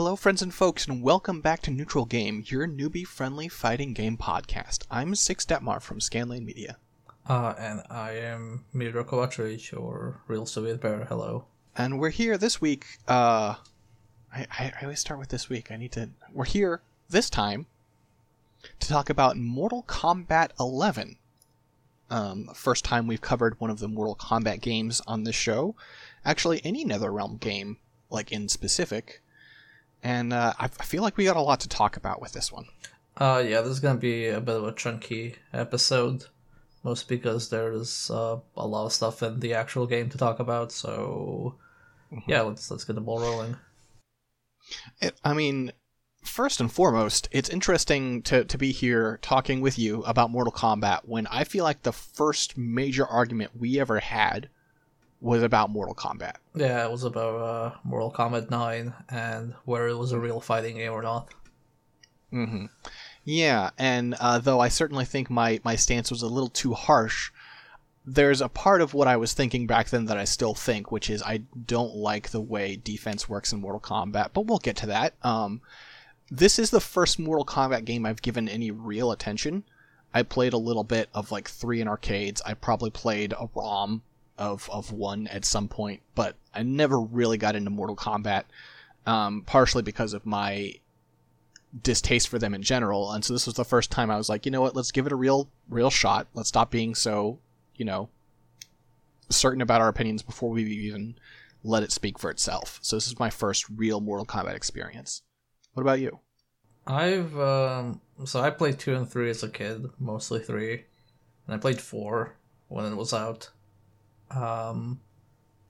Hello, friends and folks, and welcome back to Neutral Game, your newbie friendly fighting game podcast. I'm Six Detmar from Scanlane Media. Uh, and I am Miro Kovacevic, or Real Soviet Bear. Hello. And we're here this week. Uh, I, I, I always start with this week. I need to. We're here this time to talk about Mortal Kombat 11. Um, first time we've covered one of the Mortal Kombat games on this show. Actually, any NetherRealm game, like in specific and uh, I, I feel like we got a lot to talk about with this one. Uh, yeah, this is gonna be a bit of a chunky episode, mostly because there's uh, a lot of stuff in the actual game to talk about. So, mm-hmm. yeah, let's let's get the ball rolling. It, I mean, first and foremost, it's interesting to to be here talking with you about Mortal Kombat when I feel like the first major argument we ever had was about Mortal Kombat. Yeah, it was about uh, Mortal Kombat 9 and whether it was a real fighting game or not. Mm-hmm. Yeah, and uh, though I certainly think my, my stance was a little too harsh, there's a part of what I was thinking back then that I still think, which is I don't like the way defense works in Mortal Kombat, but we'll get to that. Um, this is the first Mortal Kombat game I've given any real attention. I played a little bit of like three in arcades. I probably played a ROM of of one at some point, but I never really got into Mortal Kombat, um, partially because of my distaste for them in general. And so this was the first time I was like, you know what, let's give it a real real shot. Let's stop being so, you know, certain about our opinions before we even let it speak for itself. So this is my first real Mortal Kombat experience. What about you? I've um, so I played two and three as a kid, mostly three, and I played four when it was out. Um,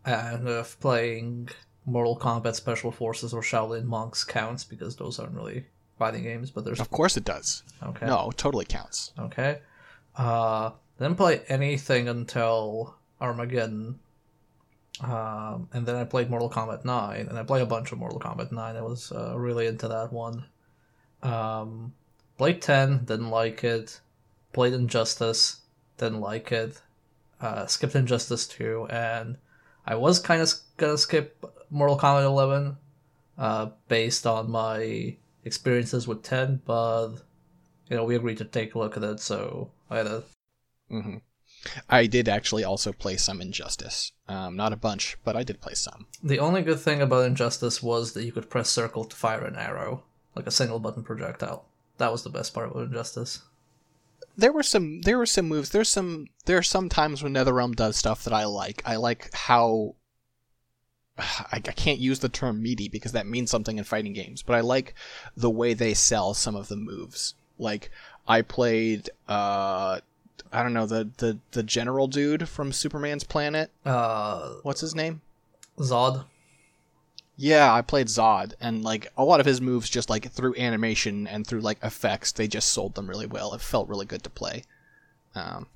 and if playing Mortal Kombat Special Forces or Shaolin Monks counts because those aren't really fighting games, but there's of course it does. Okay, no, totally counts. Okay, uh, didn't play anything until Armageddon, um, and then I played Mortal Kombat Nine, and I played a bunch of Mortal Kombat Nine. I was uh, really into that one. Um, played Ten, didn't like it. Played Injustice, didn't like it uh, skipped Injustice 2, and I was kind of gonna skip Mortal Kombat 11 uh, based on my experiences with 10, but you know we agreed to take a look at it, so I had a. Mm-hmm. I did actually also play some Injustice. Um, not a bunch, but I did play some. The only good thing about Injustice was that you could press circle to fire an arrow, like a single button projectile. That was the best part about Injustice there were some there were some moves. There's some there are some times when NetherRealm does stuff that I like. I like how I, I can't use the term meaty because that means something in fighting games, but I like the way they sell some of the moves. Like I played uh I don't know the the the general dude from Superman's planet. Uh what's his name? Zod. Yeah, I played Zod, and like a lot of his moves, just like through animation and through like effects, they just sold them really well. It felt really good to play. Um,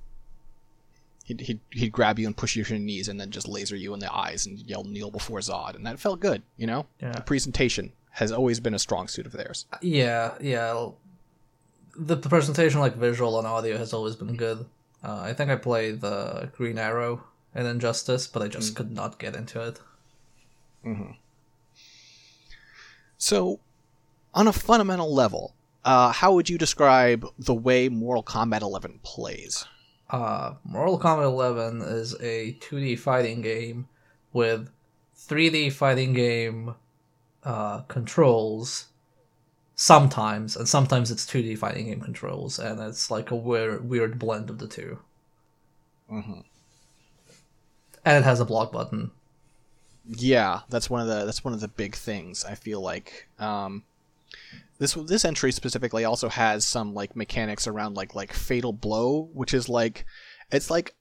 he'd, he'd, he'd grab you and push you to your knees, and then just laser you in the eyes and yell "kneel before Zod," and that felt good. You know, yeah. the presentation has always been a strong suit of theirs. Yeah, yeah. The, the presentation, like visual and audio, has always been good. Uh, I think I played the Green Arrow in Injustice, but I just mm. could not get into it. Mm-hmm. So, on a fundamental level, uh, how would you describe the way Mortal Kombat 11 plays? Uh, Mortal Kombat 11 is a 2D fighting game with 3D fighting game uh, controls sometimes, and sometimes it's 2D fighting game controls, and it's like a weird, weird blend of the 2 mm-hmm. And it has a block button, yeah, that's one of the that's one of the big things. I feel like um, this this entry specifically also has some like mechanics around like like fatal blow, which is like it's like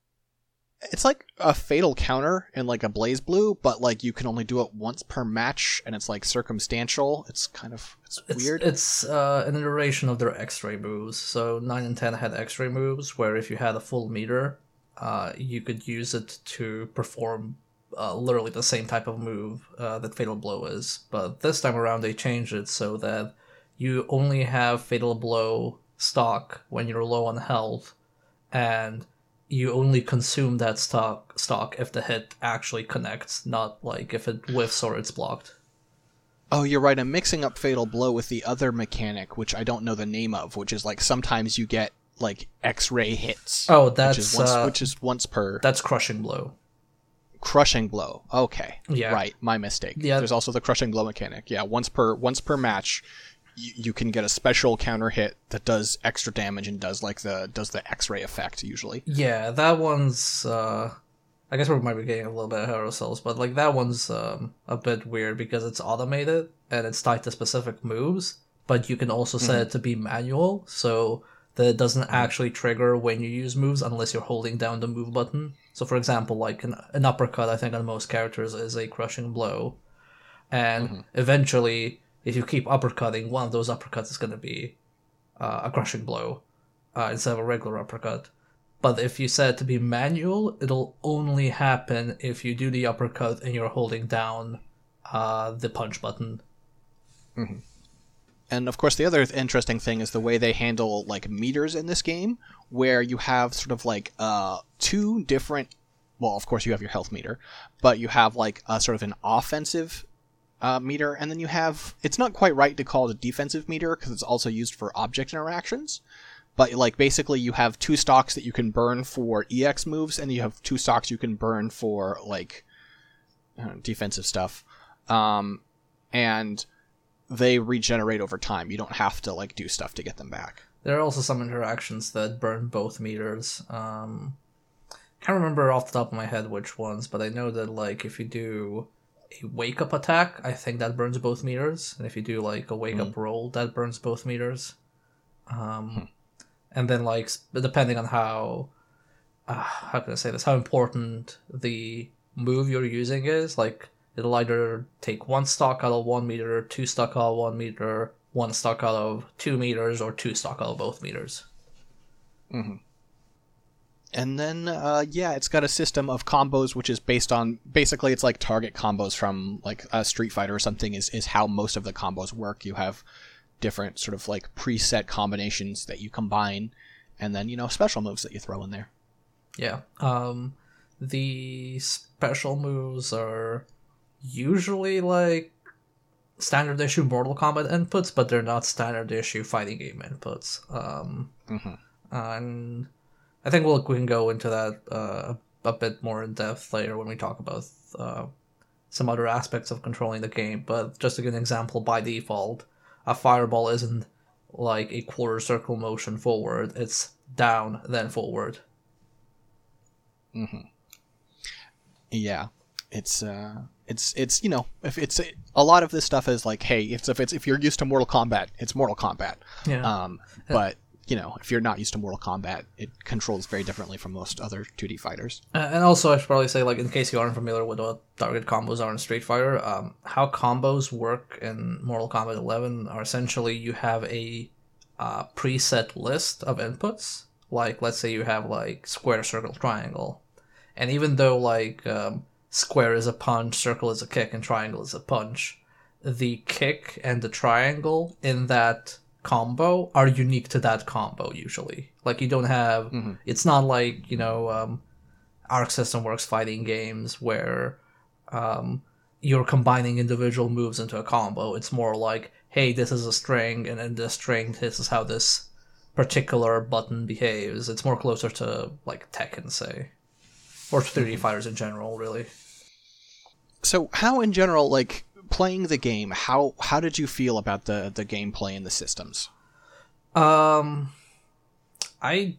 it's like a fatal counter in like a BlazBlue, but like you can only do it once per match, and it's like circumstantial. It's kind of it's, it's weird. It's uh, an iteration of their X-ray moves. So nine and ten had X-ray moves, where if you had a full meter, uh, you could use it to perform uh, literally the same type of move uh, that Fatal Blow is, but this time around they changed it so that you only have Fatal Blow stock when you're low on health, and you only consume that stock stock if the hit actually connects, not like if it whiffs or it's blocked. Oh, you're right. I'm mixing up Fatal Blow with the other mechanic, which I don't know the name of, which is like sometimes you get like X-ray hits. Oh, which that's is once, uh, which is once per that's crushing blow. Crushing blow. Okay, Yeah. right. My mistake. Yeah. There's also the crushing blow mechanic. Yeah, once per once per match, you, you can get a special counter hit that does extra damage and does like the does the X-ray effect usually. Yeah, that one's. uh I guess we might be getting a little bit ahead of ourselves, but like that one's um, a bit weird because it's automated and it's tied to specific moves, but you can also set it to be manual, so that it doesn't actually trigger when you use moves unless you're holding down the move button. So, for example, like an, an uppercut, I think on most characters is a crushing blow, and eventually, if you keep uppercutting, one of those uppercuts is going to be uh, a crushing blow uh, instead of a regular uppercut. But if you set it to be manual, it'll only happen if you do the uppercut and you're holding down uh, the punch button. And of course, the other interesting thing is the way they handle like meters in this game, where you have sort of like uh, two different. Well, of course, you have your health meter, but you have like a sort of an offensive uh, meter, and then you have. It's not quite right to call it a defensive meter because it's also used for object interactions. But like basically, you have two stocks that you can burn for EX moves, and you have two stocks you can burn for like know, defensive stuff. Um, and they regenerate over time. You don't have to like do stuff to get them back. There are also some interactions that burn both meters. Um, can't remember off the top of my head which ones, but I know that like if you do a wake up attack, I think that burns both meters, and if you do like a wake up roll, that burns both meters. Um, and then like depending on how uh, how can I say this, how important the move you're using is, like it'll either take one stock out of one meter, two stock out of one meter, one stock out of two meters, or two stock out of both meters. And then uh, yeah, it's got a system of combos which is based on basically it's like target combos from like a Street Fighter or something is is how most of the combos work. You have different sort of like preset combinations that you combine and then you know special moves that you throw in there. Yeah. Um, the special moves are usually like standard issue Mortal Kombat inputs, but they're not standard issue fighting game inputs. Um, Mhm. and I think we'll, we can go into that uh, a bit more in depth later when we talk about uh, some other aspects of controlling the game. But just to give an example, by default, a fireball isn't like a quarter circle motion forward; it's down then forward. Mm-hmm. Yeah, it's uh, it's it's you know if it's a lot of this stuff is like hey if if it's if you're used to Mortal Kombat it's Mortal Kombat. Yeah. Um, but you know if you're not used to Mortal Kombat it controls very differently from most other 2D fighters. Uh, and also, I should probably say, like, in case you aren't familiar with what target combos are in Street Fighter, um, how combos work in Mortal Kombat 11 are essentially you have a uh, preset list of inputs. Like, let's say you have like square, circle, triangle, and even though like um, square is a punch, circle is a kick, and triangle is a punch, the kick and the triangle in that combo are unique to that combo usually. Like, you don't have. It's not like you know. Um, Arc System Works fighting games where um, you're combining individual moves into a combo. It's more like, hey, this is a string, and in this string, this is how this particular button behaves. It's more closer to like Tekken, say, or 3D fighters in general, really. So how in general like playing the game how how did you feel about the the gameplay and the systems? Um, I.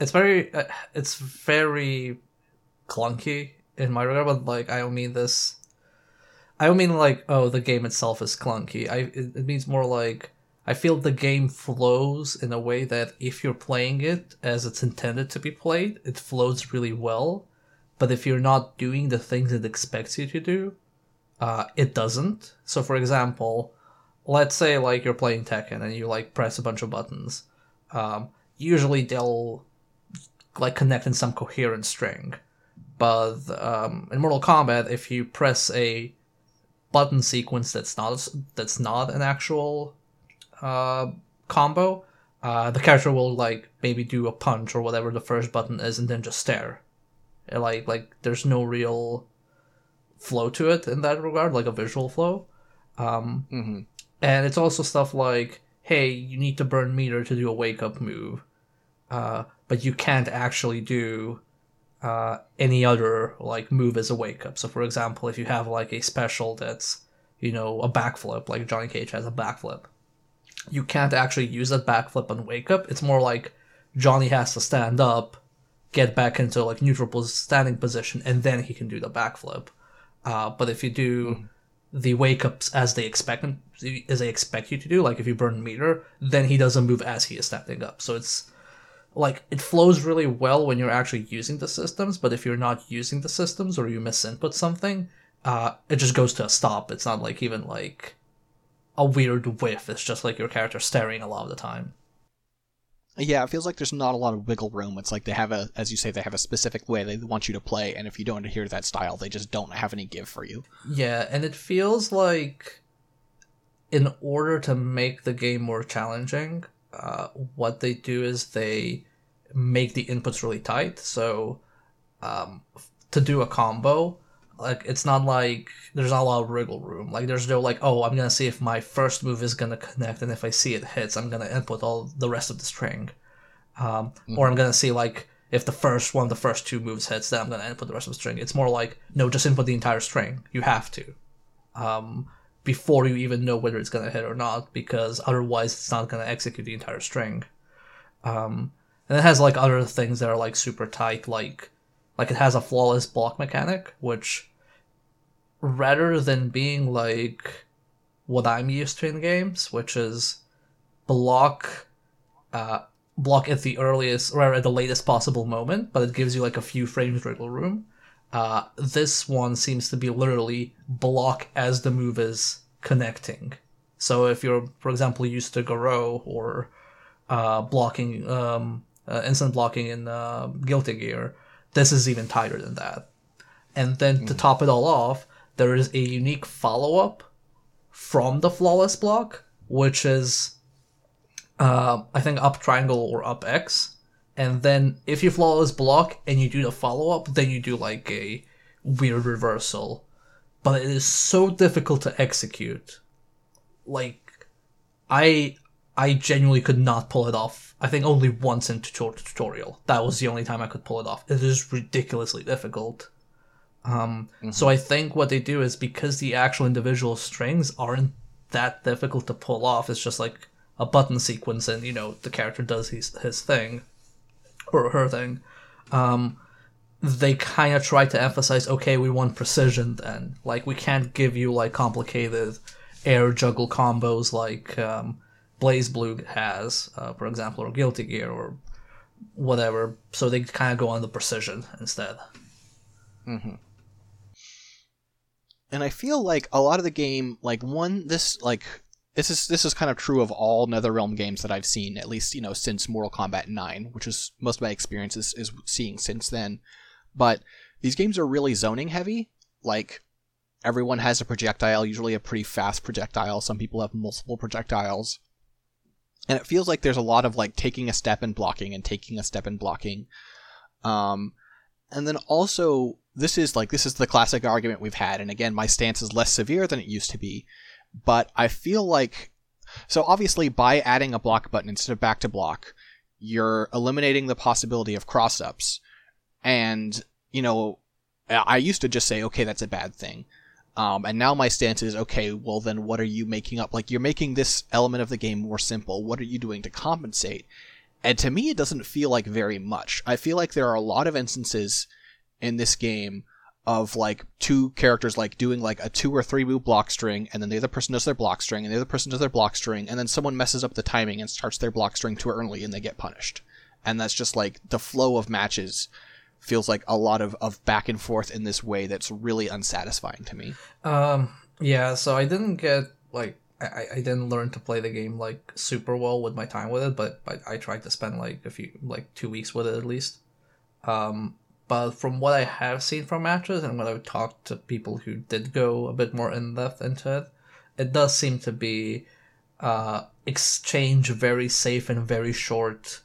It's very. Uh, it's very clunky in my regard, but like I don't mean this. I don't mean like oh the game itself is clunky. I it, it means more like I feel the game flows in a way that if you're playing it as it's intended to be played, it flows really well. But if you're not doing the things it expects you to do, uh, it doesn't. So for example, let's say like you're playing Tekken and you like press a bunch of buttons. Um, usually they'll like connect in some coherent string. But um, in Mortal Kombat, if you press a button sequence that's not that's not an actual uh, combo, uh, the character will like maybe do a punch or whatever the first button is, and then just stare. Like like there's no real flow to it in that regard, like a visual flow. Um, hmm and it's also stuff like, hey, you need to burn meter to do a wake up move, uh, but you can't actually do uh, any other like move as a wake up. So, for example, if you have like a special that's you know a backflip, like Johnny Cage has a backflip, you can't actually use that backflip on wake up. It's more like Johnny has to stand up, get back into like neutral pos- standing position, and then he can do the backflip. Uh, but if you do the wake ups as they expect him, as they expect you to do, like if you burn meter, then he doesn't move as he is standing up. So it's like it flows really well when you're actually using the systems, but if you're not using the systems or you misinput something, uh, it just goes to a stop. It's not like even like a weird whiff. It's just like your character staring a lot of the time. Yeah, it feels like there's not a lot of wiggle room. It's like they have a, as you say, they have a specific way they want you to play, and if you don't adhere to that style, they just don't have any give for you. Yeah, and it feels like in order to make the game more challenging, uh, what they do is they make the inputs really tight. So um, to do a combo, like it's not like there's not a lot of wriggle room. Like there's no like, oh, I'm gonna see if my first move is gonna connect, and if I see it hits, I'm gonna input all the rest of the string. Um, Or I'm gonna see like if the first one, the first two moves hits, then I'm gonna input the rest of the string. It's more like no, just input the entire string. You have to. Um, before you even know whether it's gonna hit or not, because otherwise it's not gonna execute the entire string. Um, and it has like other things that are like super tight, like like it has a flawless block mechanic, which rather than being like what I'm used to in games, which is block uh block at the earliest or at the latest possible moment, but it gives you like a few frames of wiggle room. Uh, this one seems to be literally block as the move is connecting. So if you're, for example, used to Garou or uh, blocking, um, uh, instant blocking in uh, Guilty Gear, this is even tighter than that. And then to top it all off, there is a unique follow up from the flawless block, which is, uh, I think, up triangle or up X. And then if you flawless block and you do the follow up, then you do like a weird reversal. But it is so difficult to execute. Like, I I genuinely could not pull it off. I think only once in tutor- tutorial. That was the only time I could pull it off. It is ridiculously difficult. Um, So I think what they do is because the actual individual strings aren't that difficult to pull off. It's just like a button sequence, and you know the character does his his thing or her thing. Um, they kind of try to emphasize, okay, we want precision. Then, like, we can't give you like complicated air juggle combos like um, BlazBlue has, uh, for example, or Guilty Gear or whatever. So they kind of go on the precision instead. and I feel like a lot of the game, like one, this like this is this is kind of true of all NetherRealm games that I've seen, at least you know since Mortal Kombat Nine, which is most of my experience is, is seeing since then. But these games are really zoning heavy. Like everyone has a projectile, usually a pretty fast projectile. Some people have multiple projectiles, and it feels like there's a lot of like taking a step and blocking and taking a step and blocking. Um, and then also this is like this is the classic argument we've had. And again my stance is less severe than it used to be. But i feel like so obviously by adding a block button instead of back to block you're eliminating the possibility of cross ups and you know i used to just say okay that's a bad thing um, and now my stance is okay well then what are you making up? Like you're making this element of the game more simple. What are you doing to compensate? And to me it doesn't feel like very much. I feel like there are a lot of instances in this game of like two characters like doing like a two or three move block string and then the other person does their block string and the other person does their block string and then someone messes up the timing and starts their block string too early and they get punished. And that's just like the flow of matches feels like a lot of, of back and forth in this way that's really unsatisfying to me Um, yeah, so I didn't get like I, I didn't learn to play the game like super well with my time with it, but I tried to spend like a few like two weeks with it at least. Um, but from what I have seen from matches and when I've talked to people who did go a bit more in depth into it, it does seem to be uh, exchange very safe and very short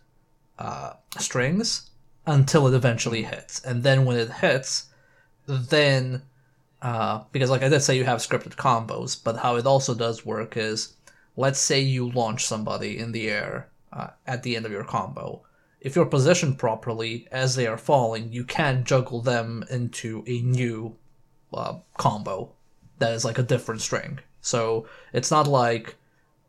uh, strings until it eventually hits, and then when it hits, then Uh, because, like I did say, you have scripted combos, but how it also does work is let's say you launch somebody in the air uh, at the end of your combo. If you're positioned properly as they are falling, you can juggle them into a new uh, combo that is like a different string. So it's not like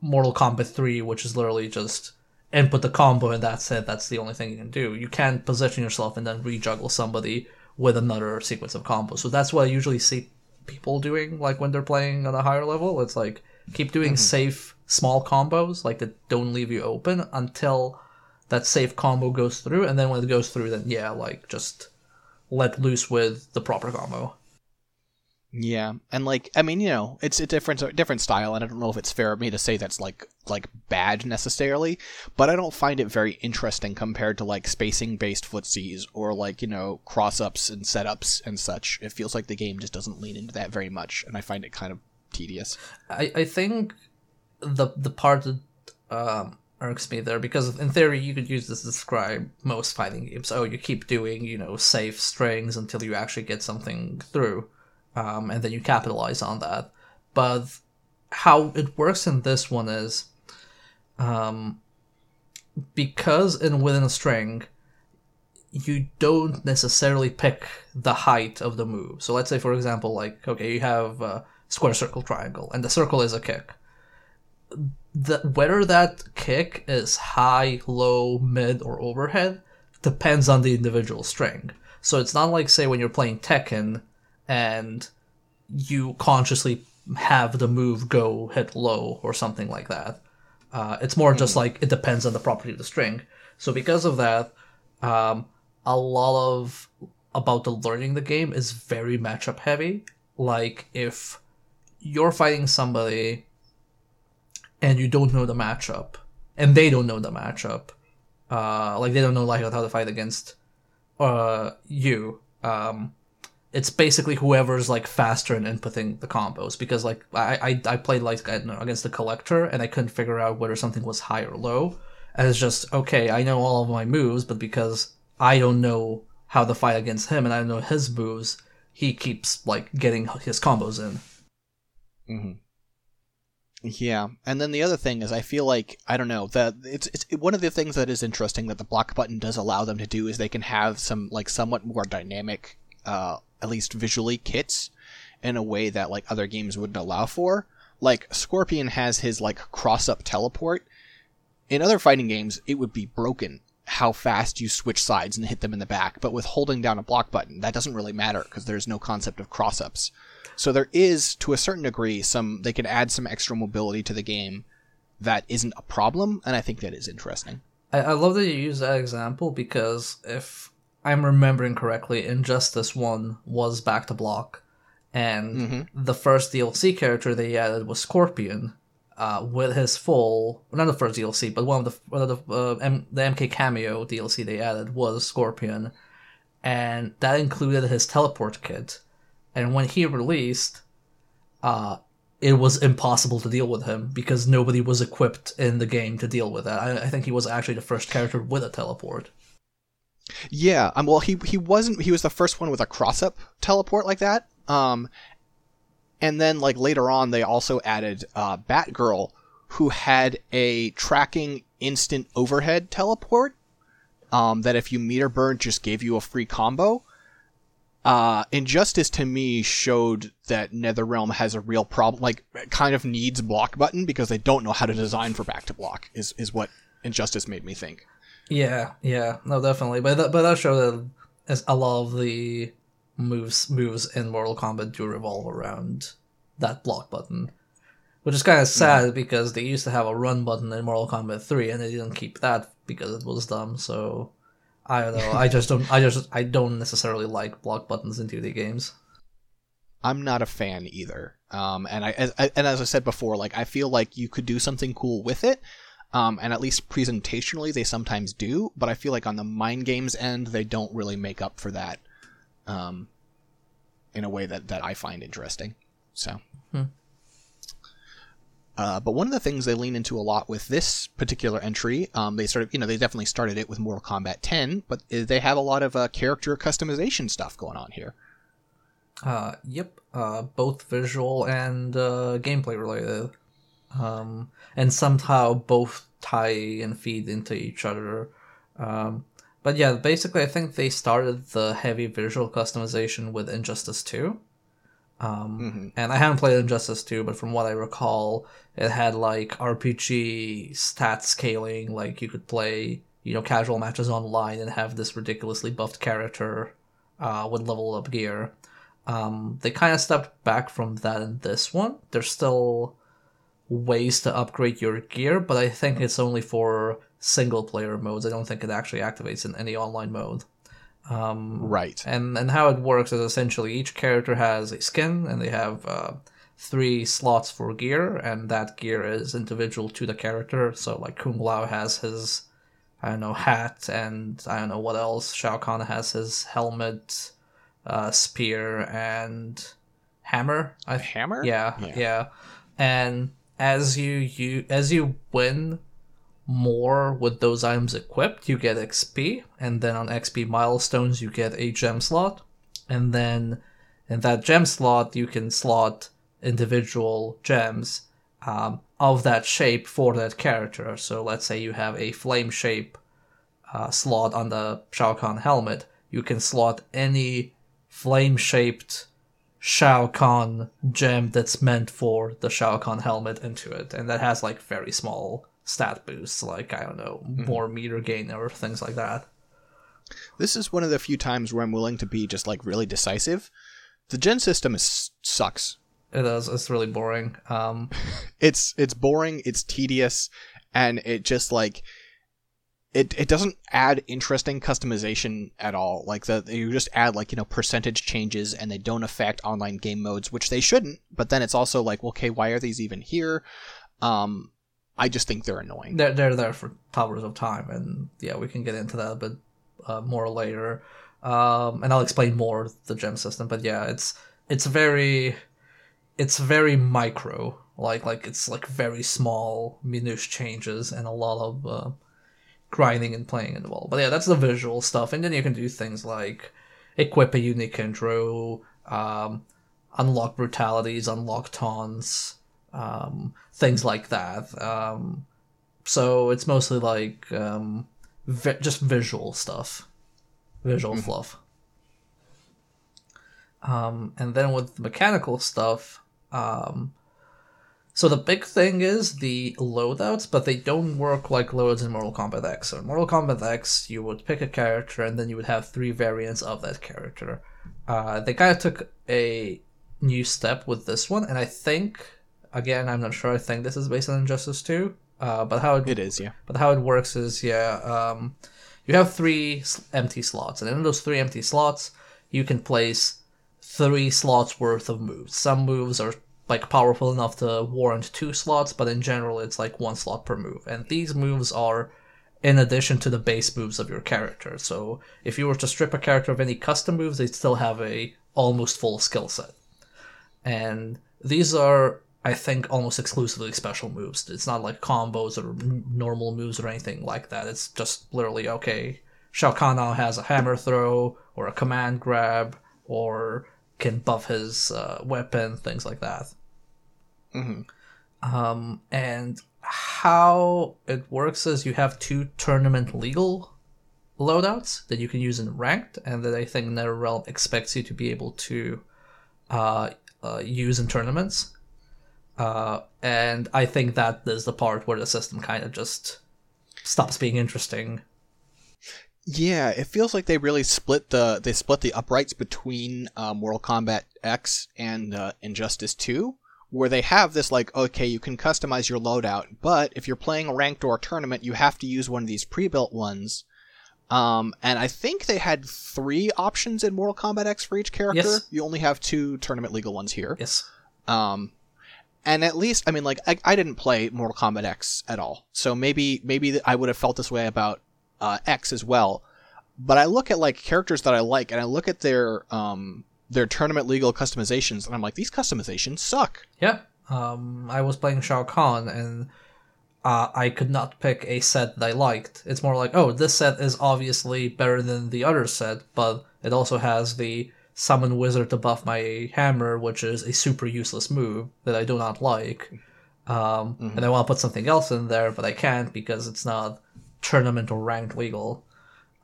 Mortal Kombat 3, which is literally just input the combo and that's it. That's the only thing you can do. You can't position yourself and then rejuggle somebody with another sequence of combos. So that's what I usually see people doing, like when they're playing on a higher level. It's like keep doing mm-hmm. safe small combos, like that don't leave you open until that safe combo goes through, and then when it goes through, then yeah, like just let loose with the proper combo. Yeah, and like I mean, you know, it's a different different style, and I don't know if it's fair of me to say that's like like bad necessarily, but I don't find it very interesting compared to like spacing based footsies or like you know cross ups and setups and such. It feels like the game just doesn't lean into that very much, and I find it kind of tedious. I I think the the part that um, irks me there because in theory you could use this to describe most fighting games. Oh, you keep doing you know safe strings until you actually get something through um, and then you capitalize on that. But how it works in this one is, um, because in within a string, you don't necessarily pick the height of the move. So let's say, for example, like okay, you have a square, circle, triangle, and the circle is a kick. The whether that kick is high, low, mid, or overhead depends on the individual string. So it's not like say when you're playing Tekken and you consciously have the move go hit low or something like that. Uh, it's more mm. just hmm. like it depends on the property of the string. So because of that, um, a lot of about the learning the game is very matchup heavy. Like if you're fighting somebody and you don't know the matchup, and they don't know the matchup, uh, like they don't know like how to fight against uh, you. Um, it's basically whoever's like faster in inputting the combos because like I I, I played like against the Kollector and I couldn't figure out whether something was high or low. And it's just okay, I know all of my moves, but because I don't know how to fight against him and I don't know his moves, he keeps like getting his combos in. Mm-hmm. Yeah, and then the other thing is, I feel like I don't know that it's it's one of the things that is interesting that the block button does allow them to do is they can have some like somewhat more dynamic uh, at least visually, kits in a way that like other games wouldn't allow for. Like Scorpion has his like cross up teleport. In other fighting games, it would be broken how fast you switch sides and hit them in the back, but with holding down a block button, that doesn't really matter because there's no concept of cross ups. So there is, to a certain degree, some they can add some extra mobility to the game that isn't a problem, and I think that is interesting. I, I love that you use that example because if I'm remembering correctly, Injustice 1 was back to block, and mm-hmm. the first DLC character they added was Scorpion, uh, with his full, not the first DLC, but one of the, one of the, uh, M- the MK Cameo DLC they added was Scorpion, and that included his teleport kit. And when he released, uh, it was impossible to deal with him because nobody was equipped in the game to deal with that. I, I think he was actually the first character with a teleport. Yeah, um, well, he he wasn't. He was the first one with a cross up teleport like that. Um, and then like later on, they also added uh, Batgirl, who had a tracking instant overhead teleport. Um, that if you meter burn, just gave you a free combo. Uh, Injustice to me showed that NetherRealm has a real problem, like kind of needs block button because they don't know how to design for back to block. Is is what Injustice made me think. Yeah, yeah, no, definitely. But that, but that show that a lot of the moves moves in Mortal Kombat do revolve around that block button, which is kind of sad yeah. because they used to have a run button in Mortal Kombat Three, and they didn't keep that because it was dumb. So I don't know. I just don't. I just I don't necessarily like block buttons in 2D games. I'm not a fan either. Um, and I, as, and as I said before, like I feel like you could do something cool with it, um, and at least presentationally, they sometimes do, but I feel like on the mind games end, they don't really make up for that um, in a way that, that I find interesting. So. Hmm. Uh, but one of the things they lean into a lot with this particular entry, um, they sort of, you know, they definitely started it with Mortal Kombat 10, but they have a lot of uh, character customization stuff going on here. Uh, yep, uh, both visual and uh, gameplay related, um, and somehow both tie and feed into each other. Um, but yeah, basically, I think they started the heavy visual customization with Injustice Two. Um, Mm-hmm. And I haven't played Injustice 2, but from what I recall, it had like RPG stat scaling. Like you could play, you know, casual matches online and have this ridiculously buffed character uh, with level up gear. Um, they kind of stepped back from that in this one. They're still ways to upgrade your gear, but I think it's only for single player modes. I don't think it actually activates in any online mode. Um, Right. and and how it works is essentially each character has a skin, and they have uh, three slots for gear, and that gear is individual to the character. So like Kung Lao has his, I don't know, hat, and I don't know what else. Shao Kahn has his helmet, uh, spear, and hammer. I Hammer? yeah, Yeah. yeah, And as you you as you win more with those items equipped, you get XP, and then on XP milestones you get a gem slot, and then in that gem slot you can slot individual gems um, of that shape for that character. So let's say you have a flame shape uh, slot on the Shao Kahn helmet, you can slot any flame shaped Shao Kahn gem that's meant for the Shao Kahn helmet into it, and that has like very small stat boosts, like I don't know, more meter gain or things like that. This is one of the few times where I'm willing to be just like really decisive. The gem system is sucks. It is. It's really boring. Um, It's it's boring, it's tedious, and it just like it it doesn't add interesting customization at all. Like the you just add like, you know, percentage changes and they don't affect online game modes, which they shouldn't, but then it's also like, okay, why are these even here? Um I just think they're annoying. they're they're there for Towers of Time, and yeah, we can get into that a bit uh, more later. Um, and I'll explain more the gem system. But yeah, it's it's very it's very micro. Like like it's like very small minute changes and a lot of uh, grinding and playing involved. But yeah, that's the visual stuff, and then you can do things like equip a unique intro, um, unlock brutalities, unlock taunts, um, things like that. Um, so it's mostly like um, vi- just visual stuff, visual fluff. Um, and then with the mechanical stuff, um, so the big thing is the loadouts, but they don't work like loads in Mortal Kombat X. So in Mortal Kombat X, you would pick a character, and then you would have three variants of that character. Uh, they kind of took a new step with this one, and I think, again, I'm not sure. I think this is based on Injustice Two. Uh, but how it, It is, yeah. but how it works is, yeah, um, you have three empty slots, and in those three empty slots, you can place three slots worth of moves. Some moves are like powerful enough to warrant two slots, but in general, it's like one slot per move. And these moves are in addition to the base moves of your character. So if you were to strip a character of any custom moves, they'd still have a almost full skill set. And these are, I think, almost exclusively special moves. It's not like combos or normal moves or anything like that. It's just literally okay. Shao Kahn now has a hammer throw or a command grab or can buff his uh, weapon, things like that. Mhm. Um, and how it works is you have two tournament legal loadouts that you can use in ranked, and that I think NetherRealm expects you to be able to uh, uh, use in tournaments. Uh, and I think that is the part where the system kind of just stops being interesting. Yeah, it feels like they really split the they split the uprights between um, Mortal Kombat X and uh, Injustice 2, where they have this like, okay, you can customize your loadout, but if you're playing a ranked or a tournament, you have to use one of these pre-built ones. Um, and I think they had three options in Mortal Kombat X for each character. Yes. You only have two tournament legal ones here. Yes. Um, and at least, I mean, like, I, I didn't play Mortal Kombat X at all, so maybe maybe I would have felt this way about uh, X as well. But I look at like characters that I like, and I look at their um their tournament legal customizations, and I'm like, these customizations suck. Yeah. Um, I was playing Shao Kahn and uh, I could not pick a set that I liked. It's more like, oh, this set is obviously better than the other set, but it also has the summon wizard to buff my hammer, which is a super useless move that I do not like. Um, Mm-hmm. And I want to put something else in there, but I can't because it's not tournament or ranked legal.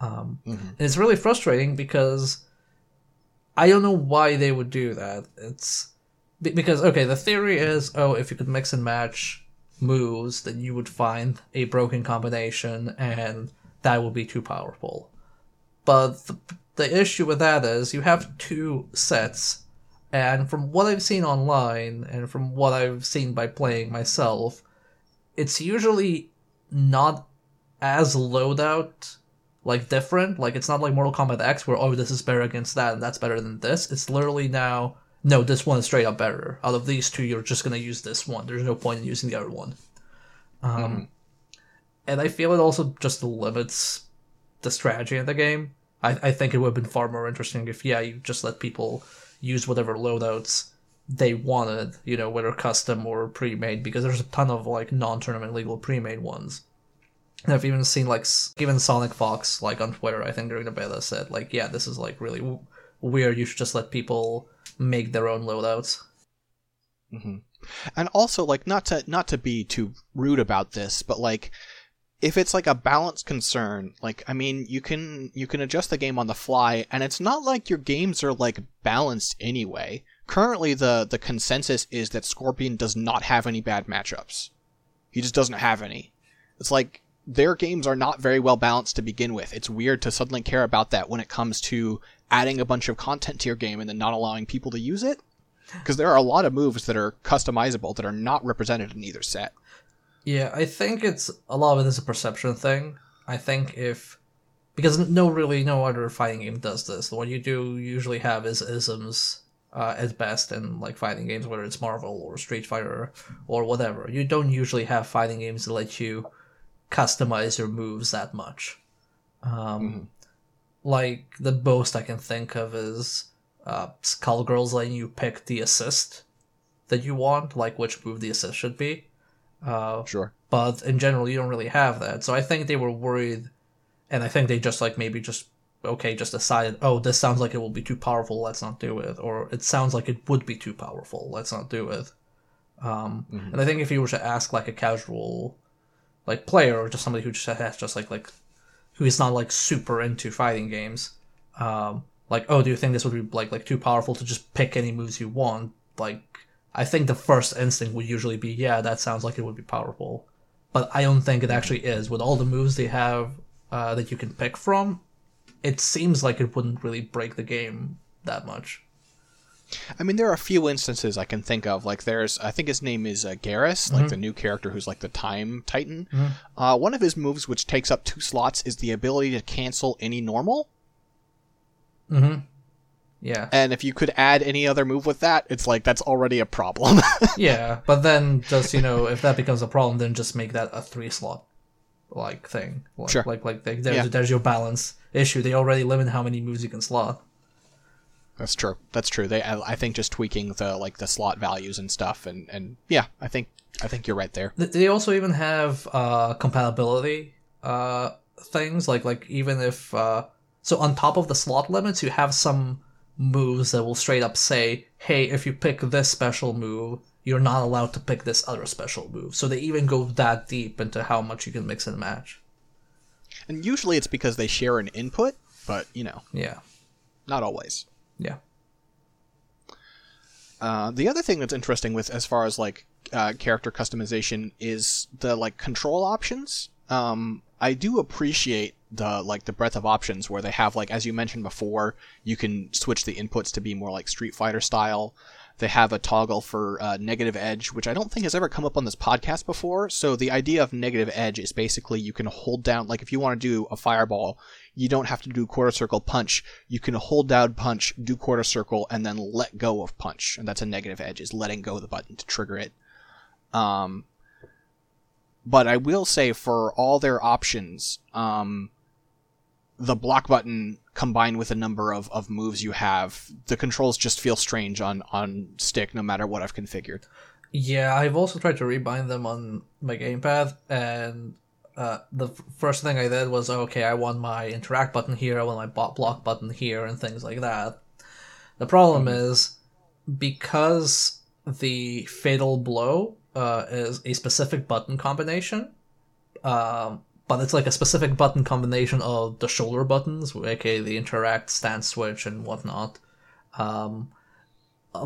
Um, Mm-hmm. And it's really frustrating because I don't know why they would do that. It's because okay, the theory is oh, if you could mix and match moves, then you would find a broken combination, and that would be too powerful. But the, the issue with that is you have two sets, and from what I've seen online and from what I've seen by playing myself, it's usually not as loadout like different. Like it's not like Mortal Kombat X where oh this is better against that and that's better than this. It's literally now no this one is straight up better. Out of these two, you're just gonna use this one. There's no point in using the other one. Um, and I feel it also just limits the strategy in the game. I, I think it would have been far more interesting if yeah you just let people use whatever loadouts they wanted, you know, whether custom or pre-made, because there's a ton of like non-tournament legal pre-made ones. I've even seen like even SonicFox like on Twitter, I think during the beta said like, yeah, this is like really w- weird. You should just let people make their own loadouts. Mm-hmm. and also like not to not to be too rude about this but like if it's like a balance concern like i mean you can you can adjust the game on the fly and it's not like your games are like balanced anyway currently the the consensus is that scorpion does not have any bad matchups he just doesn't have any it's like their games are not very well balanced to begin with it's weird to suddenly care about that when it comes to adding a bunch of content to your game and then not allowing people to use it because there are a lot of moves that are customizable that are not represented in either set. Yeah, I think it's a lot of it is a perception thing. I think if because no really no other fighting game does this. What you do usually have is isms uh, at best in like fighting games, whether it's Marvel or Street Fighter or whatever. You don't usually have fighting games that let you customize your moves that much. Um, Like the most I can think of is uh, Skullgirls letting you pick the assist that you want, like which move the assist should be. Uh, Sure. but in general you don't really have that so i think they were worried and i think they just like maybe just okay just decided oh this sounds like it will be too powerful let's not do it or it sounds like it would be too powerful let's not do it um, and i think if you were to ask like a casual like player or just somebody who just has just like like who is not like super into fighting games um, like oh do you think this would be like like too powerful to just pick any moves you want like I think the first instinct would usually be, yeah, that sounds like it would be powerful. But I don't think it actually is. With all the moves they have uh, that you can pick from, it seems like it wouldn't really break the game that much. I mean, there are a few instances I can think of. Like, there's, I think his name is uh, Geras, like the new character who's like the Time Titan. Uh, one of his moves, which takes up two slots, is the ability to cancel any normal. Mm-hmm. Yeah. And if you could add any other move with that, it's like that's already a problem. yeah, but then just, you know, if that becomes a problem, then just make that a three slot like thing. Like, Sure. Like, like, like there's, Yeah. there's your balance issue. They already limit how many moves you can slot. That's true. That's true. They, I, I think, just tweaking the like the slot values and stuff, and and yeah, I think I think you're right there. They also even have uh, compatibility uh, things like like even if uh, so on top of the slot limits, you have some moves that will straight up say, "Hey, if you pick this special move, you're not allowed to pick this other special move." So they even go that deep into how much you can mix and match. And usually it's because they share an input, but you know, Yeah, not always. Yeah, Uh, the other thing that's interesting with as far as like uh, character customization is the like control options. Um, I do appreciate the like the breadth of options where they have like as you mentioned before, you can switch the inputs to be more like Street Fighter style. They have a toggle for uh, negative edge, which I don't think has ever come up on this podcast before. So the idea of negative edge is basically you can hold down like if you want to do a fireball, you don't have to do quarter circle punch. You can hold down punch, do quarter circle, and then let go of punch. And that's a negative edge, is letting go of the button to trigger it. Um, but I will say for all their options, um, the block button combined with a number of, of moves you have, the controls just feel strange on, on stick no matter what I've configured. yeah. I've also tried to rebind them on my gamepad, and uh, the f- first thing I did was okay, I want my interact button here, I want my bot block button here, and things like that. The problem is because the fatal blow uh, is a specific button combination, um, but it's like a specific button combination of the shoulder buttons, aka the interact, stance switch, and whatnot. Um,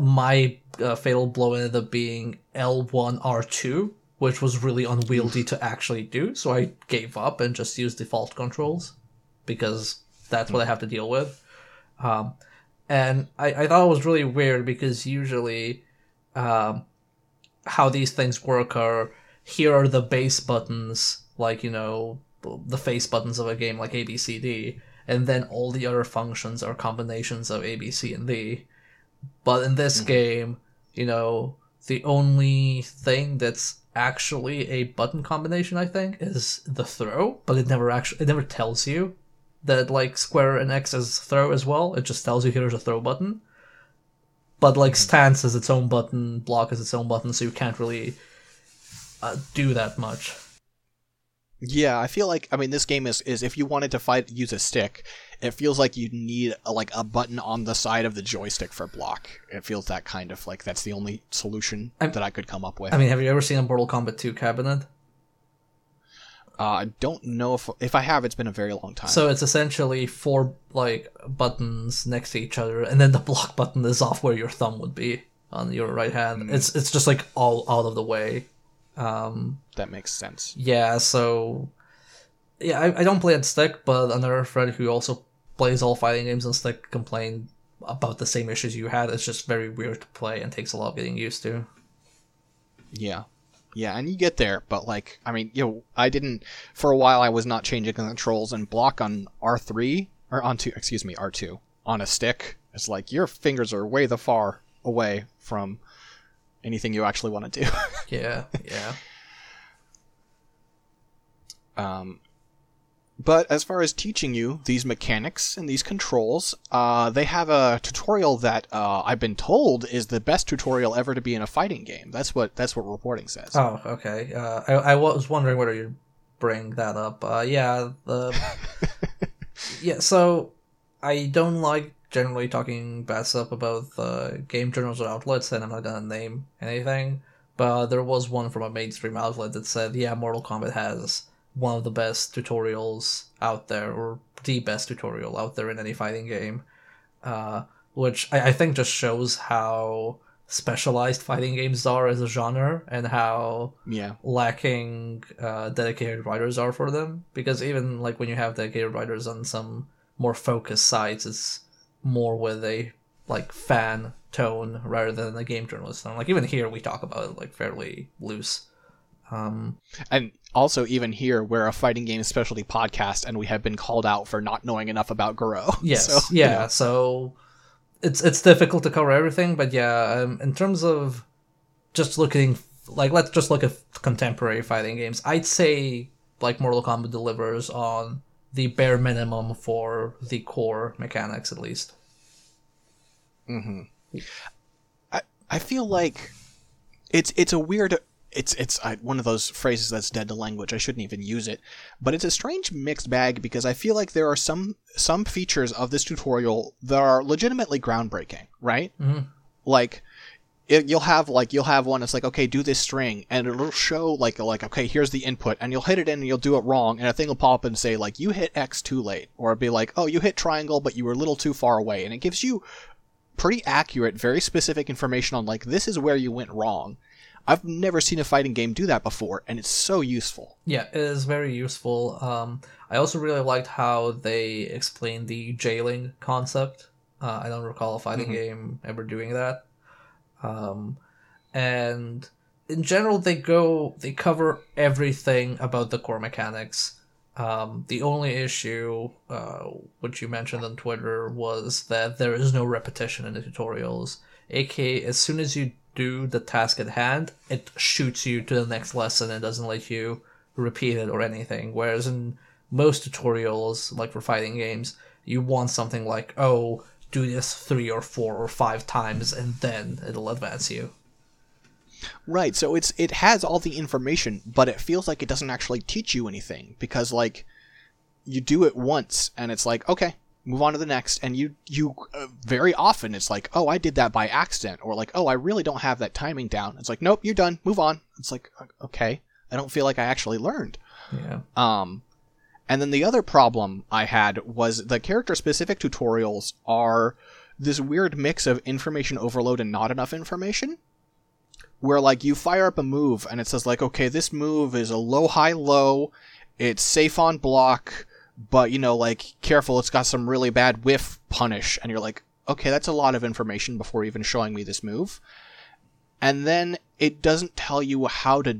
my uh, fatal blow ended up being L1 R2, which was really unwieldy to actually do, so I gave up and just used default controls because that's what I have to deal with. Um, and I, I thought it was really weird because usually um, how these things work are here are the base buttons like you know the face buttons of a game like A B C D, and then all the other functions are combinations of A B C and D. But in this mm-hmm. game, you know, the only thing that's actually a button combination, I think, is the throw, but it never actually it never tells you that like square and X is throw as well. It just tells you here's a throw button. But like mm-hmm. stance is its own button, block is its own button, so you can't really uh, do that much. Yeah, I feel like I mean this game is is if you wanted to fight use a stick, it feels like you need a, like a button on the side of the joystick for block. It feels that kind of like that's the only solution I'm, that I could come up with. I mean, have you ever seen a Mortal Kombat 2 cabinet? Uh, I don't know if if I have. It's been a very long time. So it's essentially four like buttons next to each other, and then the block button is off where your thumb would be on your right hand. Mm. It's it's just like all out of the way. Um, that makes sense. Yeah, so yeah, I, I don't play on stick, but another friend who also plays all fighting games on stick complained about the same issues you had. It's just very weird to play and takes a lot of getting used to. Yeah. Yeah, and you get there, but like, I mean, you know, I didn't for a while. I was not changing the controls and block on R three or on two. Excuse me, R two on a stick. It's like your fingers are way the far away from anything you actually want to do. yeah, yeah. Um, but as far as teaching you these mechanics and these controls, uh, they have a tutorial that uh, I've been told is the best tutorial ever to be in a fighting game. That's what that's what reporting says. Oh, okay. Uh, I, I was wondering whether you bring that up. Uh, yeah, the yeah. So I don't like generally talking bad stuff about the game journals or outlets, and I'm not gonna name anything. But there was one from a mainstream outlet that said, "Yeah, Mortal Kombat has one of the best tutorials out there, or the best tutorial out there in any fighting game," uh, which I, I think just shows how specialized fighting games are as a genre and how yeah lacking uh, dedicated writers are for them because even like when you have dedicated writers on some more focused sites it's more with a like fan tone rather than a game journalist tone. Like even here we talk about it like fairly loose. Um, and also even here we're a fighting game specialty podcast and we have been called out for not knowing enough about Garou. Yes. So, yeah. You know. So it's it's difficult to cover everything, but yeah, um, in terms of just looking like let's just look at contemporary fighting games. I'd say like Mortal Kombat delivers on the bare minimum for the core mechanics, at least. Hmm. I I feel like it's it's a weird. It's it's I, one of those phrases that's dead to language. I shouldn't even use it, but it's a strange mixed bag because I feel like there are some some features of this tutorial that are legitimately groundbreaking, right? Mm-hmm. Like it, you'll have like you'll have one that's like okay do this string and it'll show like like okay here's the input and you'll hit it in and you'll do it wrong and a thing will pop up and say like you hit x too late or it'll be like oh you hit triangle but you were a little too far away and it gives you pretty accurate very specific information on like this is where you went wrong. I've never seen a fighting game do that before and it's so useful. Yeah it is very useful. Um, i also really liked how they explained the jailing concept. Uh, i don't recall a fighting mm-hmm. game ever doing that um, and in general, they go they cover everything about the core mechanics. Um, the only issue, uh, which you mentioned on Twitter, was that there is no repetition in the tutorials. aka, as soon as you do the task at hand, it shoots you to the next lesson and doesn't let you repeat it or anything. Whereas in most tutorials, like for fighting games, you want something like, oh, do this three or four or five times and then it'll advance you. Right. So it's it has all the information, but it feels like it doesn't actually teach you anything because like you do it once and it's like, okay, move on to the next and you you uh, very often it's like oh i did that by accident or like oh i really don't have that timing down it's like nope you're done move on it's like okay i don't feel like i actually learned Yeah. um and then the other problem i had was the character specific tutorials are this weird mix of information overload and not enough information where like you fire up a move and it says like okay this move is a low high low it's safe on block but you know like careful it's got some really bad whiff punish. And you're like okay that's a lot of information before even showing me this move. And then it doesn't tell you how to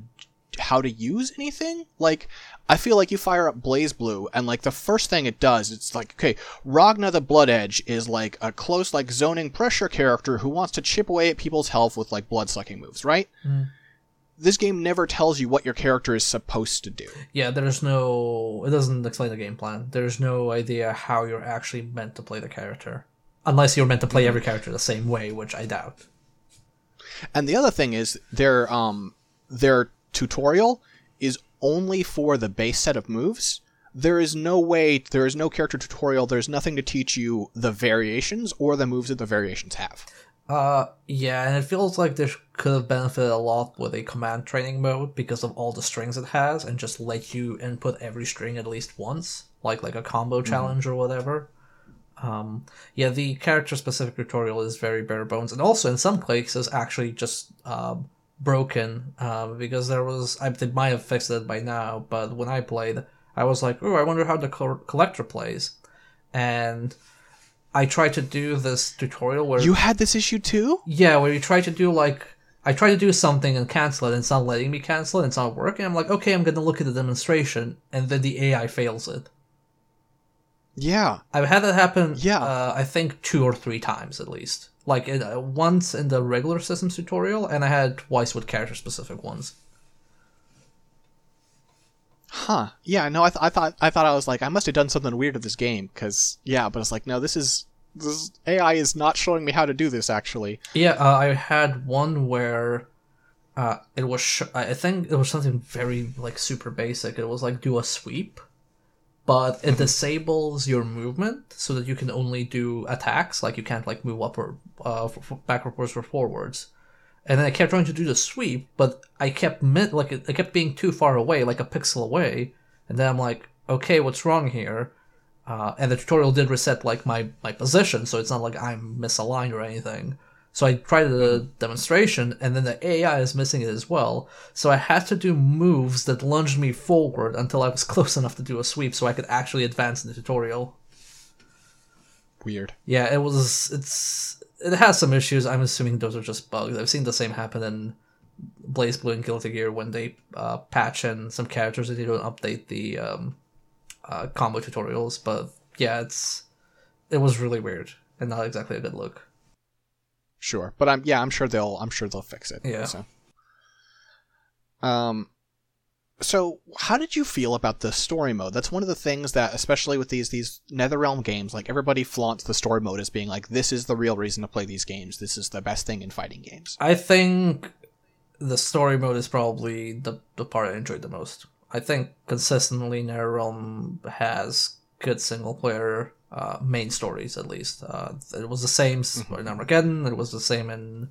how to use anything like i feel like you fire up BlazBlue and like the first thing it does it's like okay ragna the Bloodedge is like a close like zoning pressure character who wants to chip away at people's health with like blood sucking moves right Mm. this game never tells you what your character is supposed to do Yeah, there's no. It doesn't explain the game plan. There's no idea how you're actually meant to play the character, unless you're meant to play every character the same way, which I doubt. And the other thing is their um their tutorial is only for the base set of moves. There is no way there is no character tutorial, there's nothing to teach you the variations or the moves that the variations have. Uh, yeah, and it feels like this could have benefited a lot with a command training mode because of all the strings it has, and just let you input every string at least once, like like a combo challenge or whatever. Um, yeah, the character specific tutorial is very bare bones, and also in some cases actually just um, broken um, because there was I they might have fixed it by now, but when I played, I was like, oh, I wonder how the col- Kollector plays, and I tried to do this tutorial where You had this issue too? yeah, where you try to do like I try to do something and cancel it, and it's not letting me cancel it, and it's not working. I'm like, okay, I'm gonna look at the demonstration, and then the AI fails it. Yeah. I've had that happen. Yeah. uh, I think two or three times at least. Like uh, once in the regular systems tutorial, and I had twice with character specific ones. Huh. Yeah, no, I, th- I thought I thought I was like I must have done something weird with this game cuz yeah, but it's like no, this is this AI is not showing me how to do this actually. Yeah, uh, I had one where uh, it was. Sh- I think it was something very like super basic. It was like do a sweep, but it disables your movement so that you can only do attacks. Like you can't like move up or uh, backwards or forwards. And then I kept trying to do the sweep, but I kept like I kept being too far away, like a pixel away. And then I'm like, okay, what's wrong here? Uh, and the tutorial did reset like my my position, so it's not like I'm misaligned or anything. So I tried the demonstration, and then the AI is missing it as well. So I had to do moves that lunged me forward until I was close enough to do a sweep, so I could actually advance in the tutorial. Weird. Yeah, it was. It's it has some issues. I'm assuming those are just bugs. I've seen the same happen in BlazBlue and Guilty Gear when they uh, patch in some characters and they don't update the um, uh, combo tutorials. But yeah, it's it was really weird and not exactly a good look. Sure. But I'm yeah, I'm sure they'll I'm sure they'll fix it. Yeah. So. Um so how did you feel about the story mode? That's one of the things that especially with these these NetherRealm games, like everybody flaunts the story mode as being like this is the real reason to play these games. This is the best thing in fighting games. I think the story mode is probably the the part I enjoyed the most. I think consistently NetherRealm has good single player uh, main stories at least. Uh, it was the same s in Armageddon. It was the same in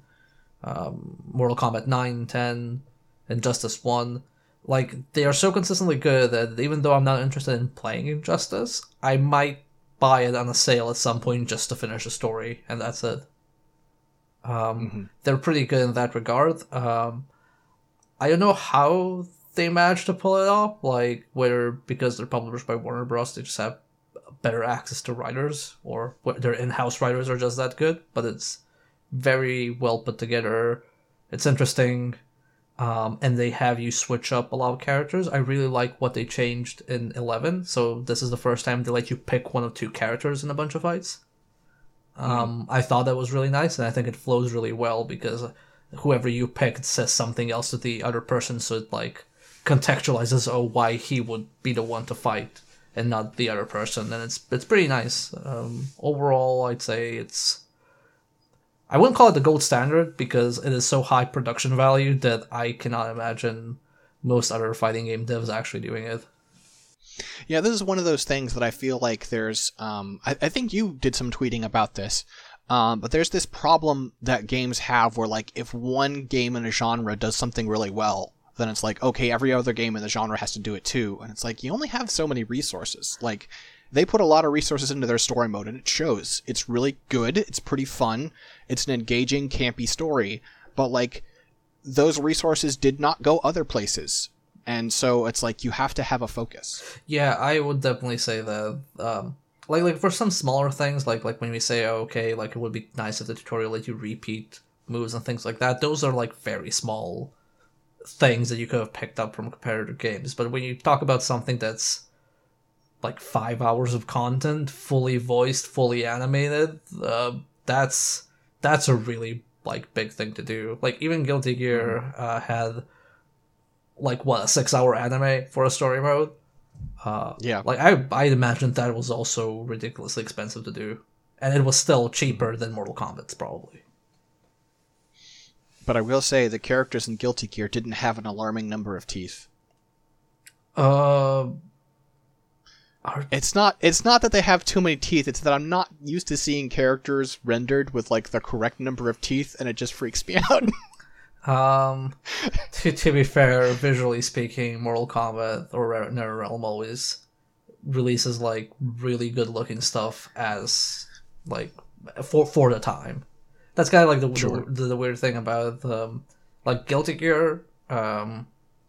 um, Mortal Kombat 9, 10, Injustice 1. Like, they are so consistently good that even though I'm not interested in playing Injustice, I might buy it on a sale at some point just to finish the story, and that's it. Um, They're pretty good in that regard. Um, I don't know how they managed to pull it off, like, whether because they're published by Warner Bros., they just have better access to writers, or their in house writers are just that good, but it's very well put together. It's interesting, um, and they have you switch up a lot of characters. I really like what they changed in 11, so this is the first time they let you pick one of two characters in a bunch of fights. Um, I thought that was really nice, and I think it flows really well because whoever you pick says something else to the other person, so it like contextualizes oh why he would be the one to fight and not the other person, and it's it's pretty nice. Um, overall, I'd say it's. I wouldn't call it the gold standard because it is so high production value that I cannot imagine most other fighting game devs actually doing it. Yeah, this is one of those things that I feel like there's. Um, I, I think you did some tweeting about this, um, but there's this problem that games have where, like, if one game in a genre does something really well, then it's like, okay, every other game in the genre has to do it too. And it's like, you only have so many resources. Like, they put a lot of resources into their story mode, and it shows. It's really good, it's pretty fun, it's an engaging, campy story, but, like, those resources did not go other places. And so it's like you have to have a focus. Yeah, I would definitely say that. Um, like like for some smaller things, like like when we say, oh, okay, like it would be nice if the tutorial let you repeat moves and things like that. Those are like very small things that you could have picked up from competitive games. But when you talk about something that's like five hours of content, fully voiced, fully animated, uh, that's that's a really like big thing to do. Like even Guilty Gear uh, had like what a six hour anime for a story mode. Uh, Yeah. like I I imagine that was also ridiculously expensive to do, and it was still cheaper than Mortal Kombat's probably. But I will say the characters in Guilty Gear didn't have an alarming number of teeth. Uh, are, It's not it's not that they have too many teeth, it's that I'm not used to seeing characters rendered with like the correct number of teeth and it just freaks me out. um, to to be fair, visually speaking, Mortal Kombat or NetherRealm always releases like really good looking stuff as like for for the time. That's kind of like the, Sure. the the weird thing about um like Guilty Gear um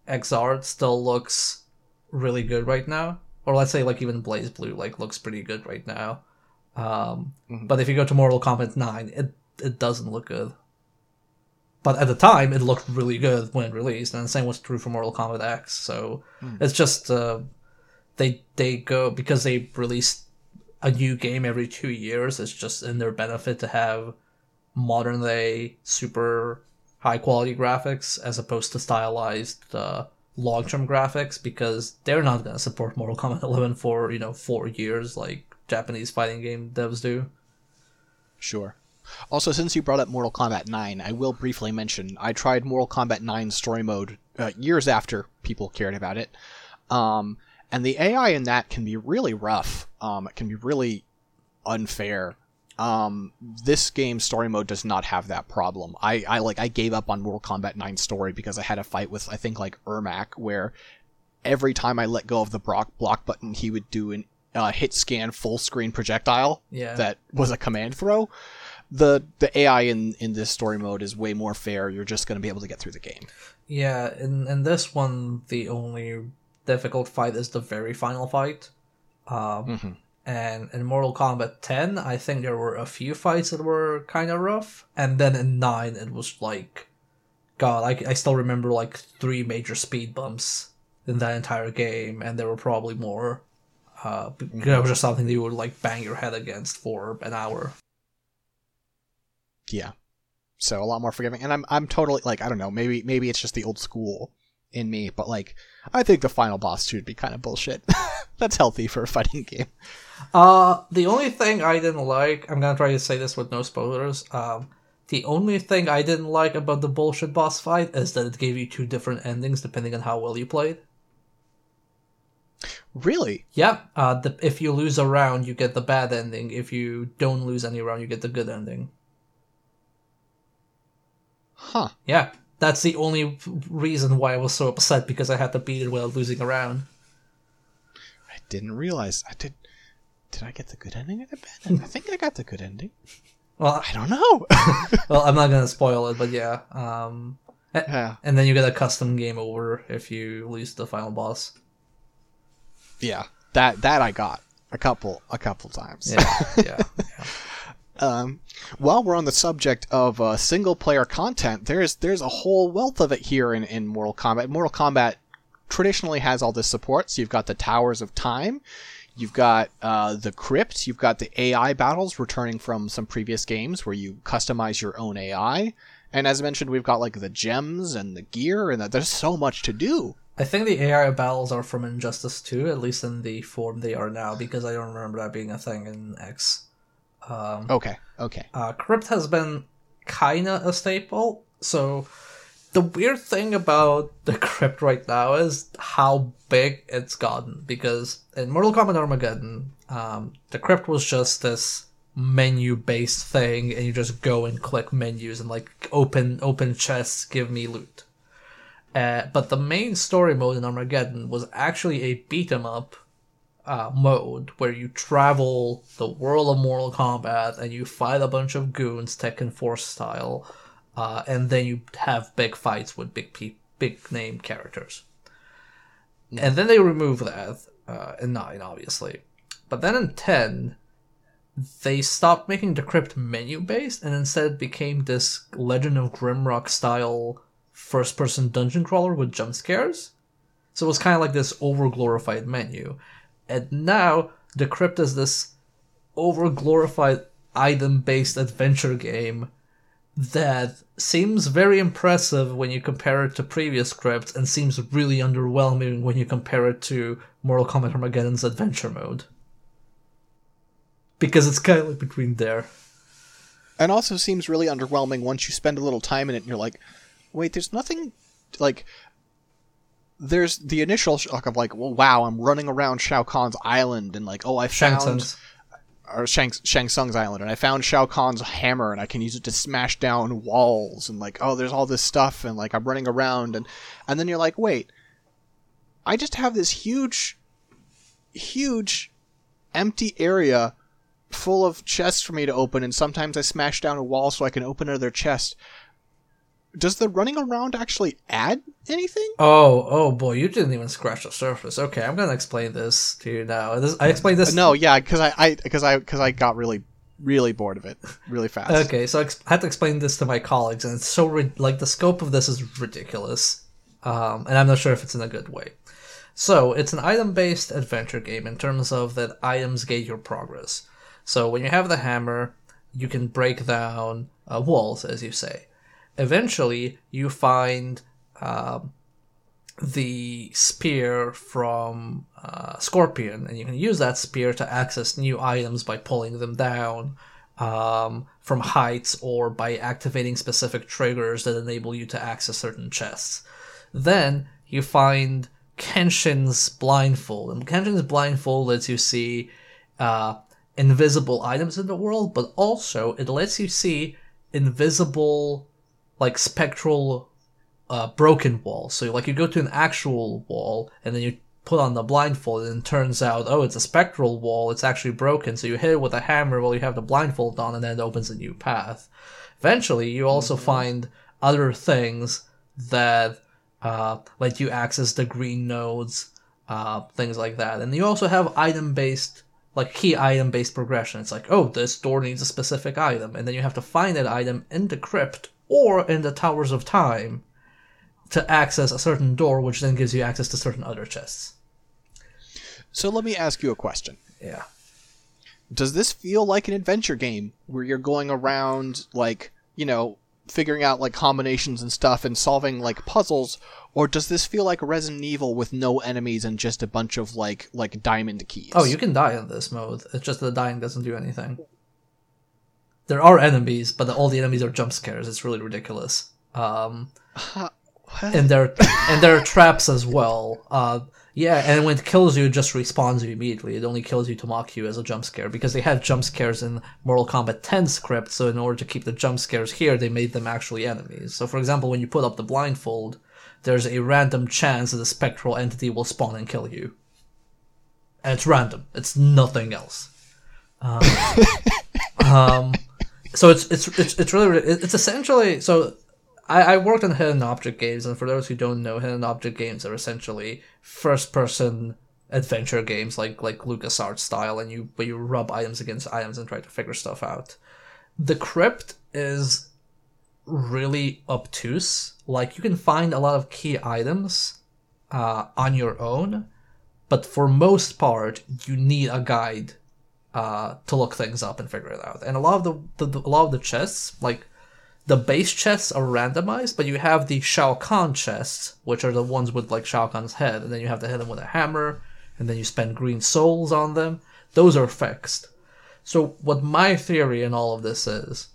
XR still looks really good right now. Or let's say like even BlazBlue like looks pretty good right now. Um Mhm. but if you go to Mortal Kombat 9, it it doesn't look good. But at the time it looked really good when it released, and the same was true for Mortal Kombat X. So it's just uh they they go because they release a new game every two years. It's just in their benefit to have modern day super high quality graphics as opposed to stylized uh, long term graphics because they're not going to support Mortal Kombat 11 for you know four years like Japanese fighting game devs do. Sure. Also, since you brought up Mortal Kombat 9, I will briefly mention I tried Mortal Kombat 9 story mode uh, years after people cared about it. Um, and the AI in that can be really rough. Um, it can be really unfair. Um, this game story mode does not have that problem. I, I like I gave up on Mortal Kombat 9 story because I had a fight with I think like Ermac where every time I let go of the block block button he would do an uh, hit scan full screen projectile Yeah. that was a command throw. The the AI in in this story mode is way more fair. You're just going to be able to get through the game. Yeah, in in this one, the only difficult fight is the very final fight. Um, Mhm. And in Mortal Kombat 10, I think there were a few fights that were kind of rough, and then in 9, it was like, God, I, I still remember like three major speed bumps in that entire game, and there were probably more. Uh, because it was just something that you would like bang your head against for an hour. Yeah. So a lot more forgiving, and I'm I'm totally like I don't know maybe maybe it's just the old school in me, but like I think the final boss should be kind of bullshit. That's healthy for a fighting game. Uh, the only thing I didn't like, I'm gonna try to say this with no spoilers. Um, the only thing I didn't like about the bullshit boss fight is that it gave you two different endings depending on how well you played. Really? Yeah, uh, the, if you lose a round, you get the bad ending. If you don't lose any round, you get the good ending. Huh. Yeah, that's the only reason why I was so upset because I had to beat it without losing a round. I didn't realize. I did. Did I get the good ending or the bad ending? I think I got the good ending. Well, I don't know. well, I'm not gonna spoil it, but yeah. Um, yeah. and then you get a custom game over if you lose the final boss. Yeah. That that I got a couple a couple times. Yeah, yeah. Um, while we're on the subject of uh, single player content, there's there's a whole wealth of it here in, in Mortal Kombat. Mortal Kombat traditionally has all this support. So you've got the Towers of Time, you've got uh, the Crypt, you've got the AI battles returning from some previous games where you customize your own AI. And as I mentioned, we've got like the gems and the gear, and the, there's so much to do. I think the AI battles are from Injustice 2, at least in the form they are now, because I don't remember that being a thing in X. Um, Okay, okay. uh, Crypt has been kinda a staple, so the weird thing about the crypt right now is how big it's gotten. Because in Mortal Kombat Armageddon, um, the crypt was just this menu based thing and you just go and click menus and like open open chests give me loot. Uh, but the main story mode in armageddon was actually a beat 'em up uh, mode where you travel the world of mortal kombat and you fight a bunch of goons tekken force style uh, and then you have big fights with big pe- big name characters and then they remove that uh, in 9 obviously but then in 10 they stopped making the crypt menu based and instead became this Legend of Grimrock style first person dungeon crawler with jump scares. So it was kind of like this over glorified menu. And now the crypt is this over glorified item based adventure game that seems very impressive when you compare it to previous crypts and seems really underwhelming when you compare it to Mortal Kombat Armageddon's adventure mode because it's kind of like between there. And also seems really underwhelming once you spend a little time in it and you're like, wait, there's nothing like there's the initial shock of like, well, wow, I'm running around Shao Kahn's island and like, oh, I Shang found Tsung's. or Shang, Shang Tsung's island and I found Shao Kahn's hammer and I can use it to smash down walls and like, oh, there's all this stuff and like I'm running around and and then you're like, wait, I just have this huge, huge, empty area full of chests for me to open, and sometimes I smash down a wall so I can open another chest. Does the running around actually add anything? Oh, oh boy, you didn't even scratch the surface. Okay, I'm gonna explain this to you now. This, I explained this. No, yeah, because I, I, because I, because I got really, really bored of it really fast. Okay, so I ex- had to explain this to my colleagues, and it's so like the scope of this is ridiculous, um, and I'm not sure if it's in a good way. So it's an item-based adventure game in terms of that items gauge your progress. So when you have the hammer, you can break down uh, walls, as you say. Eventually, you find um, the spear from uh, Scorpion, and you can use that spear to access new items by pulling them down um, from heights or by activating specific triggers that enable you to access certain chests. Then you find Kenshi's blindfold, and Kenshi's blindfold lets you see uh, invisible items in the world, but also it lets you see invisible, like spectral uh, broken wall. So like you go to an actual wall and then you put on the blindfold and it turns out, oh, it's a spectral wall. It's actually broken. So you hit it with a hammer while you have the blindfold on and then it opens a new path. Eventually, you also find other things that uh, let you access the green nodes, uh, things like that. And you also have item based, like key item based progression. It's like, oh, this door needs a specific item. And then you have to find that item in the crypt or in the Towers of Time to access a certain door, which then gives you access to certain other chests. So let me ask you a question. Yeah. Does this feel like an adventure game where you're going around like, you know, figuring out like combinations and stuff and solving like puzzles or does this feel like Resident Evil with no enemies and just a bunch of like like diamond keys? Oh, you can die in this mode. It's just that the dying doesn't do anything. There are enemies, but all the enemies are jump scares. It's really ridiculous. Um, and there and there are traps as well. Uh, yeah, and when it kills you, it just respawns you immediately. It only kills you to mock you as a jump scare because they had jump scares in Mortal Kombat 10 script. So in order to keep the jump scares here, they made them actually enemies. So for example, when you put up the blindfold, there's a random chance that a spectral entity will spawn and kill you, and it's random. It's nothing else. Um, um, so it's it's it's it's really it's essentially so I, I worked on hidden object games, and for those who don't know, hidden object games are essentially first-person adventure games, like like LucasArts style, and you where you rub items against items and try to figure stuff out. The crypt is really obtuse. Like you can find a lot of key items uh, on your own, but for most part, you need a guide uh, to look things up and figure it out. And a lot of the, the, the a lot of the chests, like the base chests are randomized, but you have the Shao Kahn chests, which are the ones with like Shao Kahn's head, and then you have to hit them with a hammer, and then you spend green souls on them. Those are fixed. So what my theory in all of this is,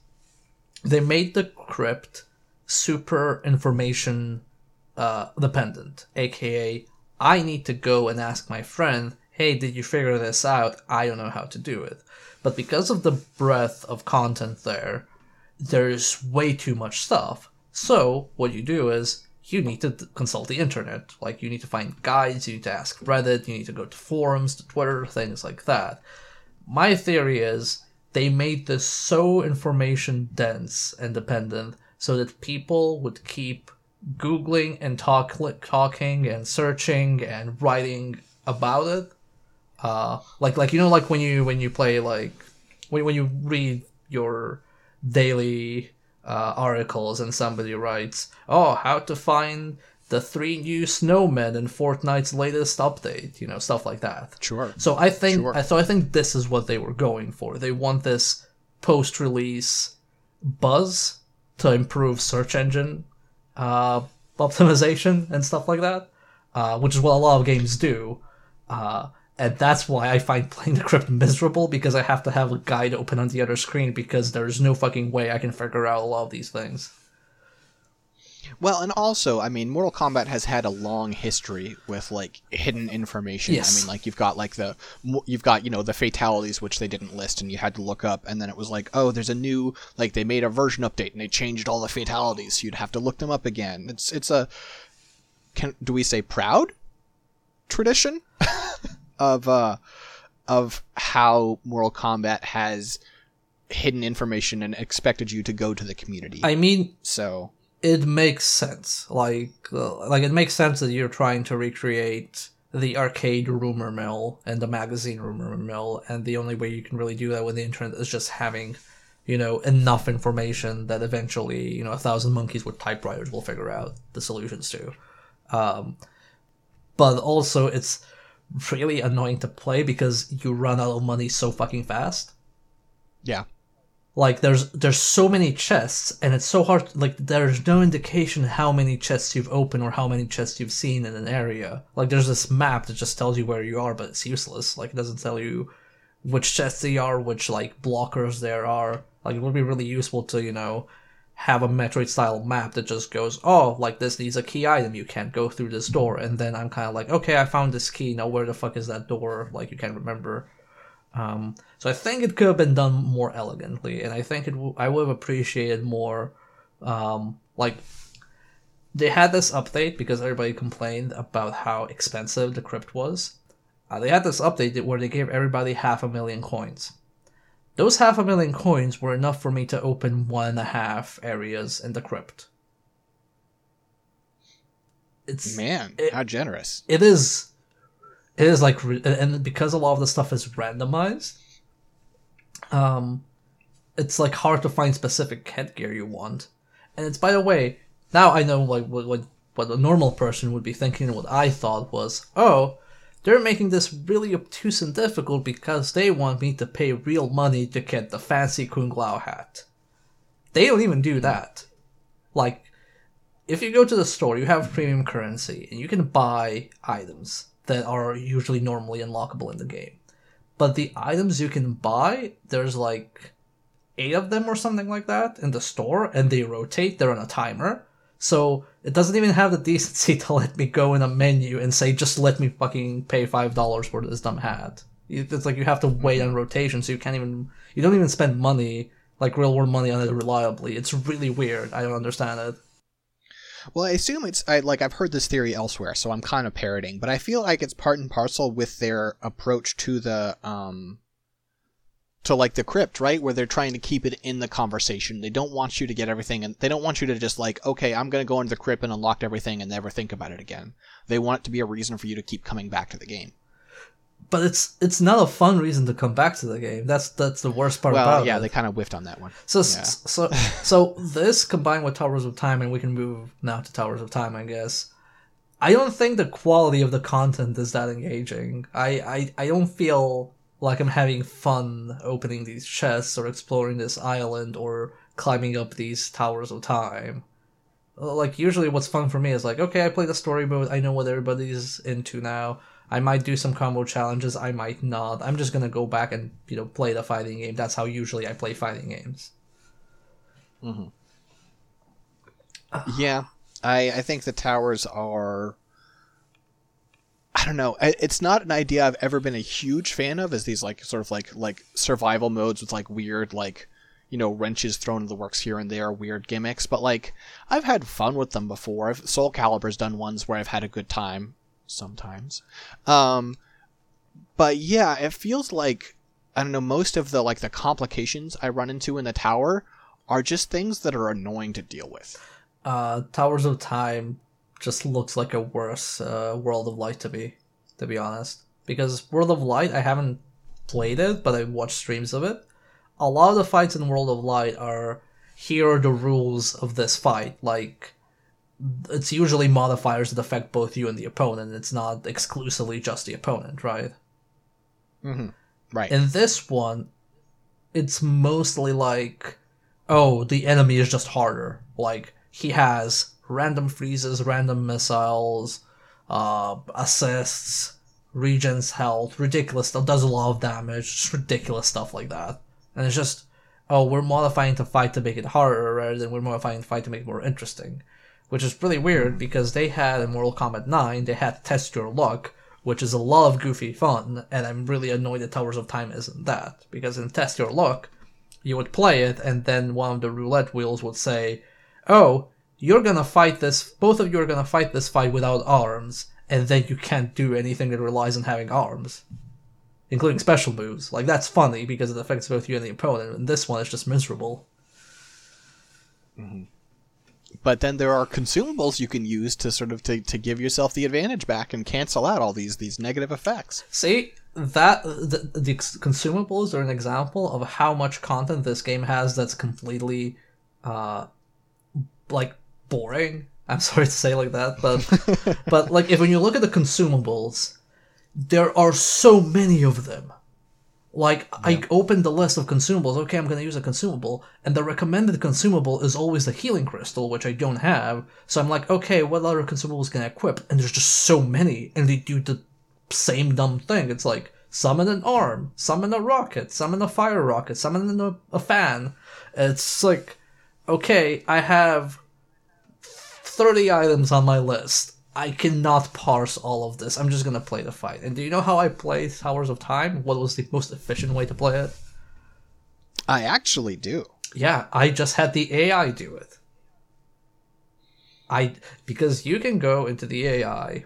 they made the crypt super information uh, dependent, aka I need to go and ask my friend, "Hey, did you figure this out? I don't know how to do it." But because of the breadth of content there, there's way too much stuff. So what you do is you need to consult the internet. Like you need to find guides, you need to ask Reddit, you need to go to forums, to Twitter, things like that. My theory is they made this so information dense and dependent so that people would keep googling and talk talking and searching and writing about it uh like like you know like when you when you play like when, when you read your daily uh, articles and somebody writes oh how to find the three new snowmen in Fortnite's latest update, you know, stuff like that. Sure. So I think Sure. so I think this is what they were going for. They want this post-release buzz to improve search engine uh, optimization and stuff like that, uh, which is what a lot of games do. Uh, and that's why I find playing the crypt miserable because I have to have a guide open on the other screen because there's no fucking way I can figure out a lot of these things. Well, and also, I mean, Mortal Kombat has had a long history with like hidden information. Yes. I mean, like you've got like the you've got you know the fatalities which they didn't list, and you had to look up, and then it was like, oh, there's a new like they made a version update and they changed all the fatalities, so you'd have to look them up again. It's it's a can do we say proud tradition of uh of how Mortal Kombat has hidden information and expected you to go to the community. I mean, so it makes sense. Like, uh, like it makes sense that you're trying to recreate the arcade rumor mill and the magazine rumor mill, and the only way you can really do that with the internet is just having, you know, enough information that eventually, you know, a thousand monkeys with typewriters will figure out the solutions to. Um, but also, it's really annoying to play because you run out of money so fucking fast. Yeah. like there's there's so many chests and it's so hard like there's no indication how many chests you've opened or how many chests you've seen in an area. Like there's this map that just tells you where you are but it's useless. Like it doesn't tell you which chests they are which like blockers there are. Like it would be really useful to you know have a metroid style map that just goes oh like this needs a key item you can't go through this door and then i'm kind of like okay i found this key now where the fuck is that door like you can't remember um, so I think it could have been done more elegantly, and I think it w- I would have appreciated more. Um, like they had this update because everybody complained about how expensive the crypt was. Uh, they had this update where they gave everybody half a million coins. Those half a million coins were enough for me to open one and a half areas in the crypt. It's Man, It- how generous. it is it is like and because a lot of the stuff is randomized um it's like hard to find specific headgear you want and it's by the way now i know like what what, what a normal person would be thinking what i thought was oh they're making this really obtuse and difficult because they want me to pay real money to get the fancy kung lao hat they don't even do that like if you go to the store, you have premium currency, and you can buy items that are usually normally unlockable in the game. But the items you can buy, there's like eight of them or something like that in the store, and they rotate, they're on a timer. So it doesn't even have the decency to let me go in a menu and say, just let me fucking pay $5 for this dumb hat. It's like you have to wait on rotation, so you can't even, you don't even spend money, like real world money on it reliably. It's really weird. I don't understand it. Well, I assume it's I like I've heard this theory elsewhere, so I'm kind of parroting, but I feel like it's part and parcel with their approach to the um to like the crypt, right? Where they're trying to keep it in the conversation. They don't want you to get everything and they don't want you to just like, okay, I'm going to go into the crypt and unlock everything and never think about it again. They want it to be a reason for you to keep coming back to the game. but it's it's not a fun reason to come back to the game. That's that's the worst part Well, about yeah, it. Yeah, they kind of whiffed on that one. So yeah. so so this combined with Towers of Time, and we can move now to Towers of Time, I guess. I don't think the quality of the content is that engaging. I I, I don't feel like I'm having fun opening these chests or exploring this island or climbing up these Towers of Time. Like usually, what's fun for me is like, okay, I play the story mode. I know what everybody's into now. I might do some combo challenges. I might not. I'm just gonna go back and you know play the fighting game. That's how usually I play fighting games. Mm-hmm. yeah, I I think the towers are. I don't know. It's not an idea I've ever been a huge fan of. Is these like sort of like like survival modes with like weird like you know wrenches thrown in the works here and there, weird gimmicks. But like I've had fun with them before. I've, Soul Calibur's done ones where I've had a good time sometimes. Um, but yeah, it feels like I don't know. Most of the like the complications I run into in the tower are just things that are annoying to deal with. Uh, Towers of Time just looks like a worse uh, World of Light to be, to be honest. Because World of Light, I haven't played it, but I watched streams of it. A lot of the fights in World of Light are here are the rules of this fight. Like, it's usually modifiers that affect both you and the opponent. It's not exclusively just the opponent, right? Right. In this one, it's mostly like, oh, the enemy is just harder. Like he has random freezes, random missiles, uh, assists, regens health, ridiculous stuff. Does a lot of damage, just ridiculous stuff like that. And it's just, oh, we're modifying the fight to make it harder rather than we're modifying the fight to make it more interesting. Which is really weird because they had in Mortal Kombat 9, they had Test Your Luck, which is a lot of goofy fun, and I'm really annoyed that Towers of Time isn't that. Because in Test Your Luck, you would play it, and then one of the roulette wheels would say, Oh, you're gonna fight this, both of you are gonna fight this fight without arms, and then you can't do anything that relies on having arms. Including special moves. Like, that's funny because it affects both you and the opponent, and this one is just miserable. but then there are consumables you can use to sort of to, to give yourself the advantage back and cancel out all these these negative effects. See that the, the consumables are an example of how much content this game has that's completely, uh, like boring. I'm sorry to say like that, but but like if when you look at the consumables, there are so many of them. Like I opened the list of consumables. Okay, I'm gonna use a consumable, and the recommended consumable is always the healing crystal, which I don't have. So I'm like, okay, what other consumables can I equip? And there's just so many, and they do the same dumb thing. It's like summon an arm, summon a rocket, summon a fire rocket, summon a, a fan. It's like, okay, I have 30 items on my list. I cannot parse all of this. I'm just gonna play the fight. And do you know how I play Towers of Time? What was the most efficient way to play it? I actually do. Yeah, I just had the AI do it. I because you can go into the AI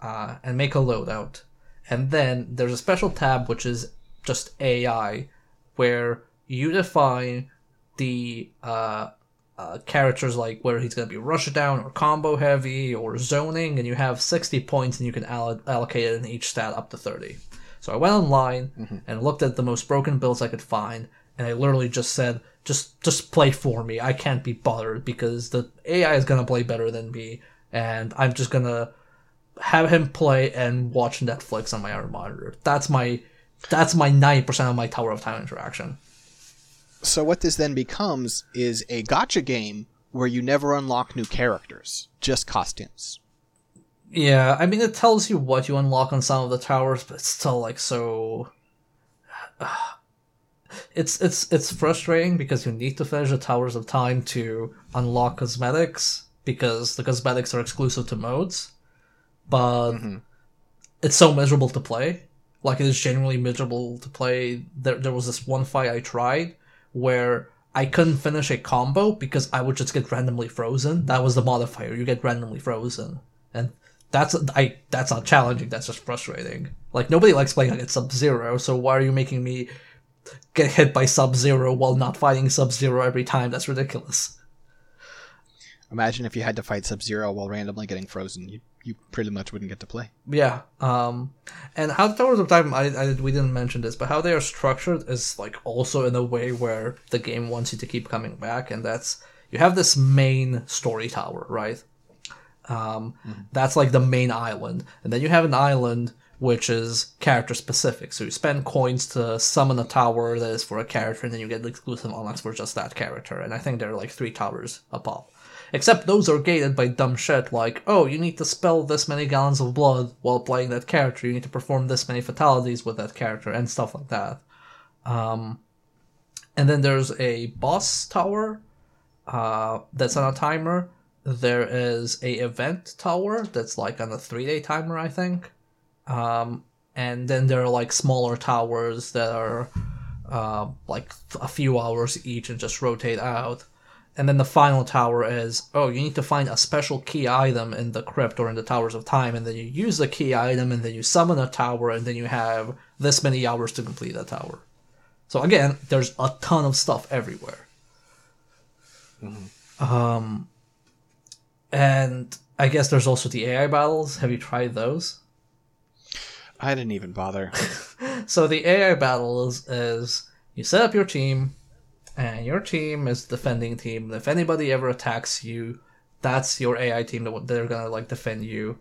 uh, and make a loadout, and then there's a special tab which is just AI, where you define the uh, uh, characters like where he's going to be rush down or combo heavy or zoning, and you have 60 points and you can all- allocate it in each stat up to 30. So I went online and looked at the most broken builds I could find, and I literally just said, just just play for me. I can't be bothered because the AI is gonna play better than me, and I'm just gonna have him play and watch Netflix on my other monitor. That's my that's my 90% of my Tower of Time interaction. So what this then becomes is a gotcha game where you never unlock new characters, just costumes. Yeah, I mean it tells you what you unlock on some of the towers, but it's still like so. It's it's it's frustrating because you need to finish the towers of time to unlock cosmetics because the cosmetics are exclusive to modes, but mm-hmm. it's so miserable to play. Like it is genuinely miserable to play. There there was this one fight I tried where I couldn't finish a combo because I would just get randomly frozen. That was the modifier. You get randomly frozen. And that's I that's not challenging, that's just frustrating. Like nobody likes playing against Sub Zero, so why are you making me get hit by Sub Zero while not fighting Sub Zero every time? That's ridiculous. Imagine if you had to fight Sub Zero while randomly getting frozen. You you pretty much wouldn't get to play. Yeah. Um and how the Towers of Time I, I we didn't mention this, but how they are structured is like also in a way where the game wants you to keep coming back, and that's you have this main story tower, right? Um, That's like the main island. And then you have an island which is character specific. So you spend coins to summon a tower that is for a character, and then you get exclusive unlocks for just that character. And I think there are like three towers a pop. Except those are gated by dumb shit like, oh, you need to spill this many gallons of blood while playing that character, you need to perform this many fatalities with that character, and stuff like that. Um, and then there's a boss tower uh, that's on a timer there is a event tower that's like on a three day timer, I think. Um, and then there are like smaller towers that are uh, like a few hours each and just rotate out. And then the final tower is oh, you need to find a special key item in the crypt or in the Towers of Time, and then you use the key item, and then you summon a tower, and then you have this many hours to complete that tower. So again, there's a ton of stuff everywhere. Um, and I guess there's also the AI battles. Have you tried those? I didn't even bother. So the AI battles is you set up your team, and your team is defending team. If anybody ever attacks you, that's your AI team that they're gonna like defend you.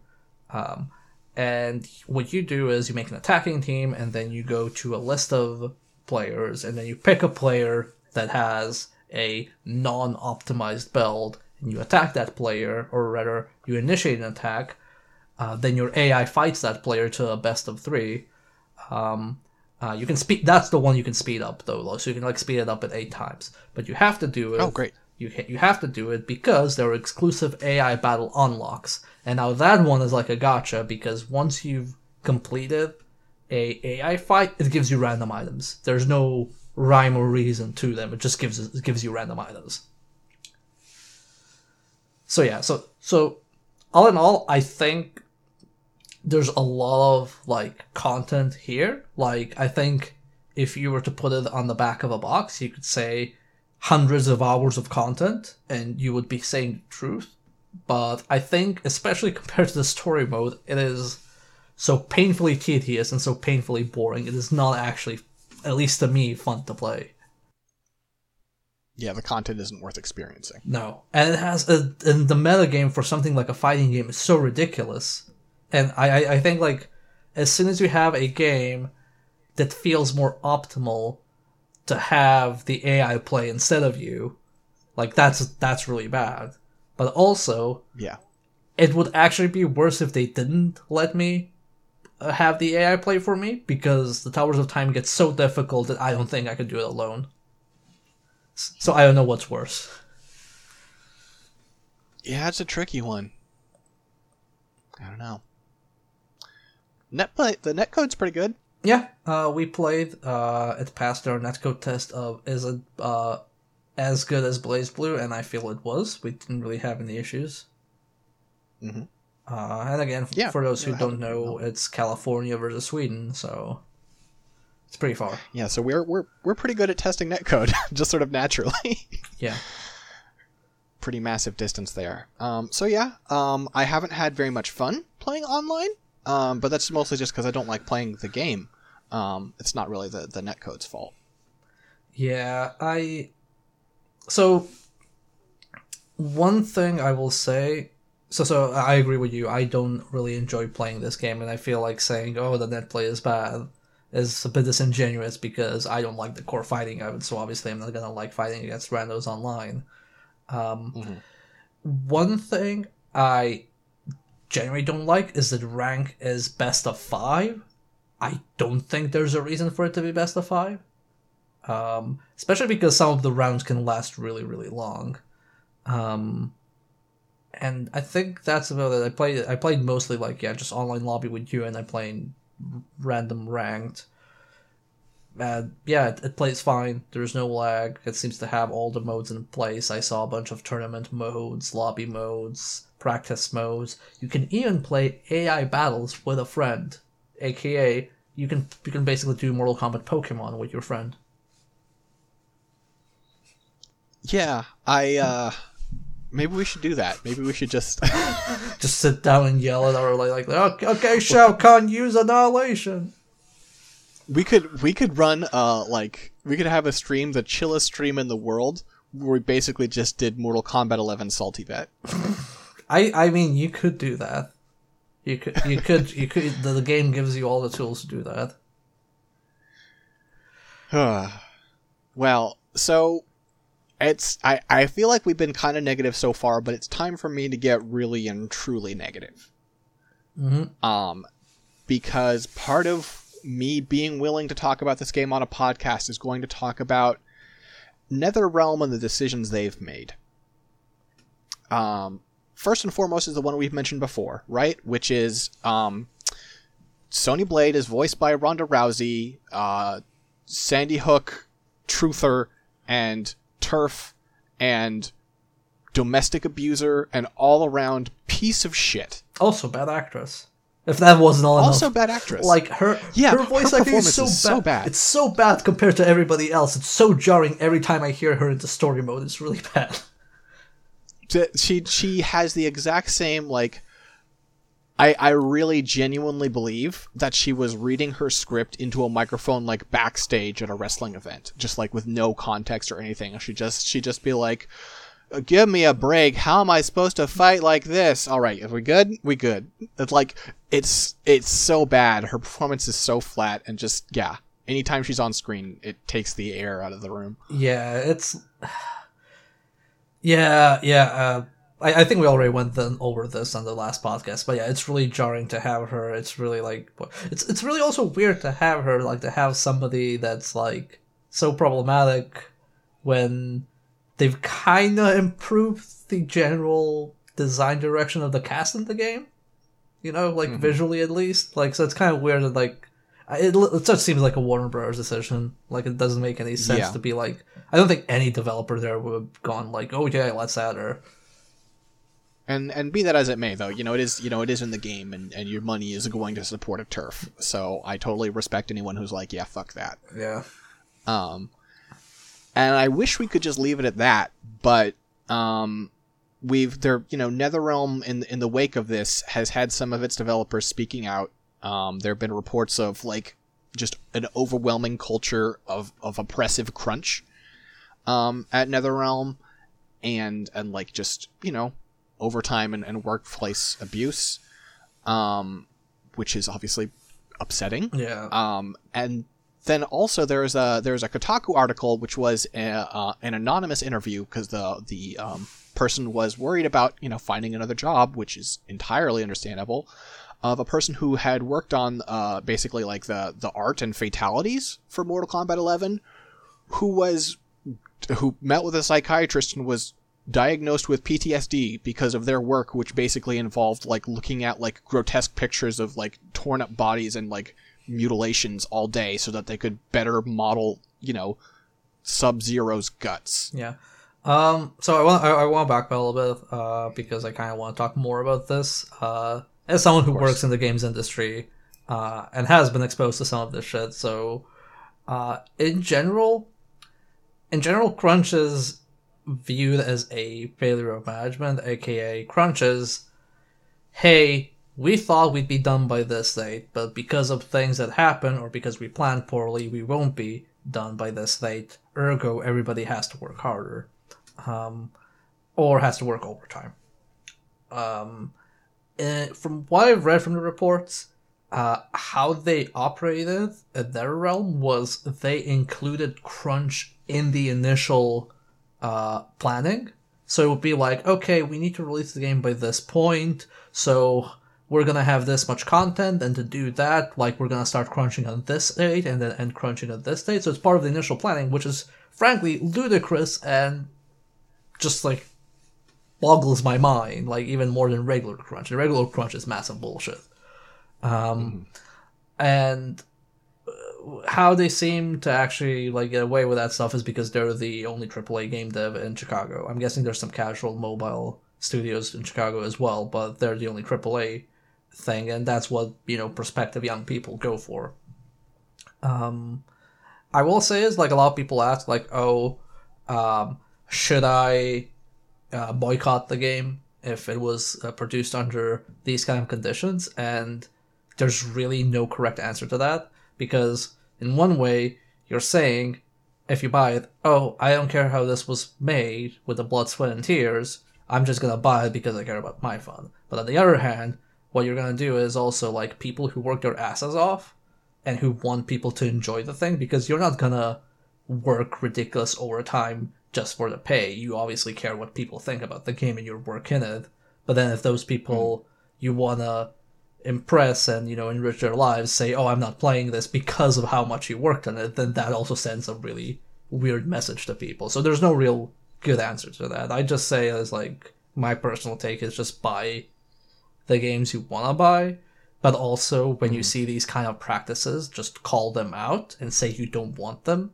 Um, and what you do is you make an attacking team, and then you go to a list of players, and then you pick a player that has a non-optimized build, and you attack that player, or rather, you initiate an attack. Uh, then your AI fights that player to a best of three. Um, uh, you can speed. That's the one you can speed up though, so you can like speed it up at eight times. But you have to do it. Oh, great. You ha- you have to do it because there are exclusive AI battle unlocks, and now that one is like a gotcha because once you've completed a AI fight, it gives you random items. There's no rhyme or reason to them. It just gives it gives you random items. So yeah, so so all in all, I think there's a lot of like content here. Like I think if you were to put it on the back of a box, you could say hundreds of hours of content and you would be saying the truth. But I think especially compared to the story mode, it is so painfully tedious and so painfully boring. It is not actually at least to me fun to play. Yeah, the content isn't worth experiencing. No, and it has a, and the meta game for something like a fighting game is so ridiculous, and I, I I think like as soon as you have a game that feels more optimal to have the AI play instead of you, like that's that's really bad. But also, Yeah. it would actually be worse if they didn't let me uh, have the AI play for me because the Towers of Time gets so difficult that I don't think I could do it alone. So I don't know what's worse. Yeah, it's a tricky one. I don't know. Net play, the netcode's pretty good. Yeah, uh, we played. Uh, it passed our netcode test of is it uh, as good as BlazBlue, and I feel it was. We didn't really have any issues. Mhm. Uh, and again, Yeah, for those who yeah, don't know, it's California versus Sweden, so it's pretty far. Yeah, so we're we're we're pretty good at testing netcode, just sort of naturally. Yeah. pretty massive distance there. Um, so yeah, um, I haven't had very much fun playing online, um, but that's mostly just because I don't like playing the game. Um, it's not really the the netcode's fault. Yeah, I. So, one thing I will say. So, so I agree with you. I don't really enjoy playing this game, and I feel like saying, "Oh, the net play is bad," is a bit disingenuous because I don't like the core fighting of it. So obviously, I'm not gonna like fighting against randos online. Um, Mhm. One thing I generally don't like is that rank is best of five. I don't think there's a reason for it to be best of five. Um, especially because some of the rounds can last really really long. Um, and i think that's about it. I played i played mostly like yeah just online lobby with you and i played random ranked. And yeah it, it plays fine. There's no lag. It seems to have all the modes in place. I saw a bunch of tournament modes lobby modes practice modes you can even play ai battles with a friend aka you can you can basically do mortal kombat pokemon with your friend Yeah, I uh, maybe we should do that. Maybe we should just just sit down and yell at our like, like okay, okay Shao Kahn, use annihilation. we could we could run uh like we could have a stream the chillest stream in the world where we basically just did Mortal Kombat 11 SaltyBet. I I mean, you could do that. You could you could you could. The, the game gives you all the tools to do that. well, so it's I I feel like we've been kind of negative so far, but it's time for me to get really and truly negative. Mm-hmm. Um, because part of me being willing to talk about this game on a podcast is going to talk about NetherRealm and the decisions they've made. Um, first and foremost is the one we've mentioned before, right? Which is um, Sonya Blade is voiced by Ronda Rousey, uh, Sandy Hook, Truther, and TERF, and domestic abuser, and all around piece of shit. Also, bad actress. If that wasn't all Also, enough. bad actress. Like her, Yeah, her voice her acting is so, is bad. so bad. It's so bad compared to everybody else. It's so jarring every time I hear her into story mode. It's really bad. She she has the exact same like I I really genuinely believe that she was reading her script into a microphone like backstage at a wrestling event just like with no context or anything. She just she just be like "Uh, give me a break. How am i supposed to fight like this? All right are we good we good. It's like it's it's so bad. Her performance is so flat and just yeah. Anytime she's on screen it takes the air out of the room. Yeah, it's. Yeah, yeah. Uh, I, I think we already went then over this on the last podcast, but yeah, it's really jarring to have her. It's really like it's it's really also weird to have her like to have somebody that's like so problematic when they've kind of improved the general design direction of the cast in the game. You know, like visually at least. Like, so it's kind of weird that like it, it just seems like a Warner Brothers decision. Like it doesn't make any sense Yeah. to be like. I don't think any developer there would have gone like, "Oh yeah, let's add her." and and be that as it may though you know it is you know it is in the game and and your money is going to support a TERF so i totally respect anyone who's like yeah fuck that Yeah. um and i wish we could just leave it at that but um we've there you know netherrealm in in the wake of this has had some of its developers speaking out um there have been reports of like just an overwhelming culture of of oppressive crunch um at netherrealm and and like just you know overtime and, and workplace abuse um which is obviously upsetting Yeah. um, and then also there's a there's a Kotaku article which was a, uh, an anonymous interview because the the um, person was worried about you know finding another job, which is entirely understandable. Of a person who had worked on uh, basically like the the art and fatalities for Mortal Kombat 11, who was who met with a psychiatrist and was diagnosed with PTSD because of their work, which basically involved like looking at like grotesque pictures of like torn up bodies and like mutilations all day so that they could better model, you know, Sub Zero's guts. Yeah. Um. So I want I, I want to back up a little bit uh, because I kind of want to talk more about this. Uh, as someone who works in the games industry, uh, and has been exposed to some of this shit. So, uh, in general, in general, crunch is viewed as a failure of management, aka crunches. hey, we thought we'd be done by this date, but because of things that happen or because we planned poorly, we won't be done by this date. Ergo, everybody has to work harder, um, or has to work overtime. Um, eh, from what I've read from the reports, uh, how they operated at NetherRealm was they included crunch in the initial uh, planning. So it would be like, okay, we need to release the game by this point, so we're gonna have this much content, and to do that, like we're gonna start crunching on this date and then end crunching on this date. So it's part of the initial planning, which is frankly ludicrous and just like boggles my mind, like even more than regular crunch. And regular crunch is massive bullshit. Um, and uh, how they seem to actually like get away with that stuff is because they're the only AAA game dev in Chicago. I'm guessing there's some casual mobile studios in Chicago as well, but they're the only AAA thing, and that's what you know prospective young people go for. Um, I will say is like a lot of people ask like, oh, um, should I uh, boycott the game if it was uh, produced under these kind of conditions? And there's really no correct answer to that because in one way you're saying if you buy it, oh, I don't care how this was made with the blood, sweat, and tears. I'm just gonna buy it because I care about my fun. But on the other hand, what you're gonna do is also like people who work their asses off and who want people to enjoy the thing because you're not gonna work ridiculous overtime just for the pay. You obviously care what people think about the game and your work in it. But then if those people hmm. you wanna impress and you know enrich their lives say, "Oh, I'm not playing this because of how much you worked on it," then that also sends a really weird message to people. So there's no real good answer to that. I just say as like my personal take is just buy the games you want to buy, but also when you hmm. see these kind of practices, just call them out and say you don't want them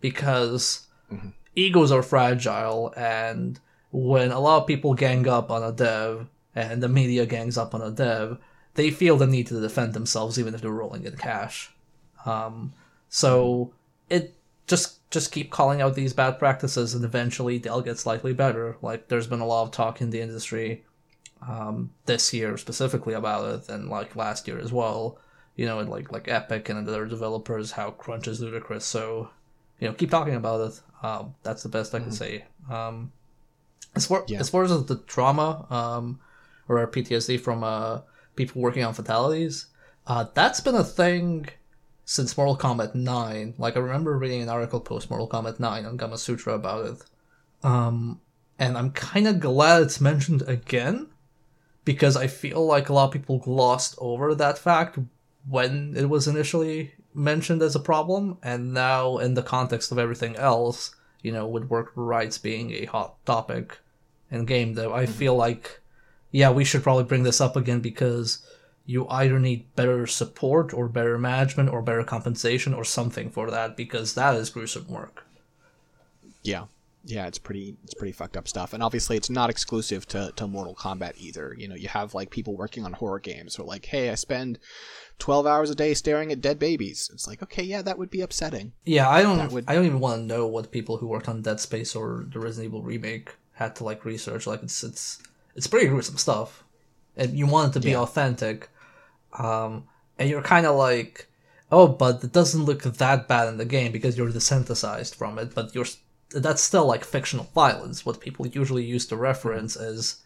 because mm-hmm. Egos are fragile and when a lot of people gang up on a dev and the media gangs up on a dev, they feel the need to defend themselves even if they're rolling in cash. Um, so it just just keep calling out these bad practices and eventually they'll get slightly better. Like there's been a lot of talk in the industry um, this year specifically about it and like last year as well. You know, and like like Epic and other developers how crunch is ludicrous. So you know, keep talking about it. Um, that's the best I can say. Um, as far Yeah. as far as the trauma um, or PTSD from uh, people working on fatalities, uh, that's been a thing since Mortal Kombat 9. Like I remember reading an article post Mortal Kombat 9 on Gamasutra about it. Um, and I'm kind of glad it's mentioned again because I feel like a lot of people glossed over that fact when it was initially mentioned as a problem, and now in the context of everything else, you know, with work rights being a hot topic in game dev, I mm-hmm. feel like, yeah, we should probably bring this up again because you either need better support or better management or better compensation or something for that because that is gruesome work. Yeah. Yeah, it's pretty it's pretty fucked up stuff. And obviously it's not exclusive to, to Mortal Kombat either. You know, you have like people working on horror games who are like, Hey, I spend twelve hours a day staring at dead babies. It's like, okay, yeah, that would be upsetting. Yeah, I don't. Would- I don't even want to know what people who worked on Dead Space or the Resident Evil remake had to like research. Like it's it's it's pretty gruesome stuff, and you want it to be Yeah. authentic. Um, and you're kind of like, oh, but it doesn't look that bad in the game because you're desensitized from it. But you're that's still like fictional violence. What people usually use to reference is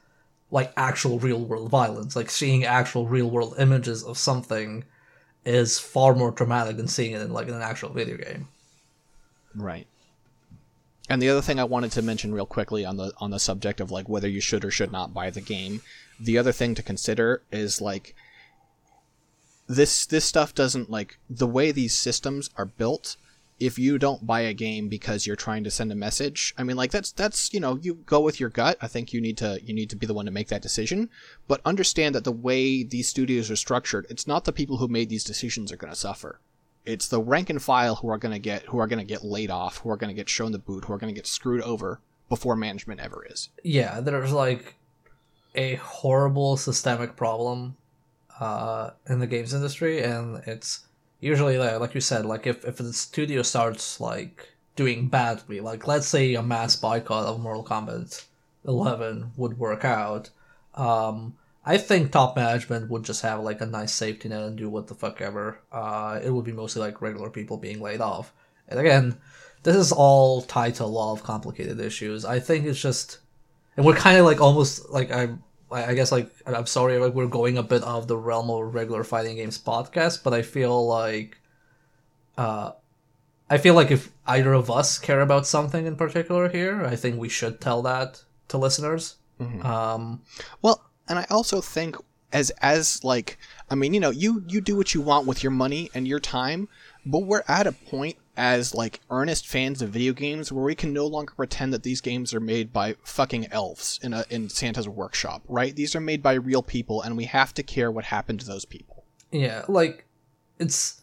like actual real world violence. Like seeing actual real world images of something is far more traumatic than seeing it in like in an actual video game. Right. And the other thing I wanted to mention real quickly on the on the subject of like whether you should or should not buy the game, the other thing to consider is like this this stuff doesn't like the way these systems are built if you don't buy a game because you're trying to send a message i mean like that's that's you know you go with your gut. I think you need to you need to be the one to make that decision. But understand that the way these studios are structured it's not the people who made these decisions are going to suffer. It's the rank and file who are going to get who are going to get laid off who are going to get shown the boot who are going to get screwed over before management ever is. Yeah, there's like a horrible systemic problem uh, in the games industry, and it's usually like, like you said, like if if the studio starts like doing badly, like let's say a mass boycott of Mortal Kombat 11 would work out. Um, I think top management would just have like a nice safety net and do what the fuck ever. Uh, it would be mostly like regular people being laid off. And again, this is all tied to a lot of complicated issues. I think it's just and we're kind of like almost like I'm I I guess like I'm sorry like we're going a bit out of the realm of regular fighting games podcast, but I feel like uh I feel like if either of us care about something in particular here, I think we should tell that to listeners. Um Well, and I also think as as like I mean, you know, you you do what you want with your money and your time, but we're at a point as like earnest fans of video games where we can no longer pretend that these games are made by fucking elves in a in Santa's workshop, right? These are made by real people and we have to care what happened to those people. Yeah, like it's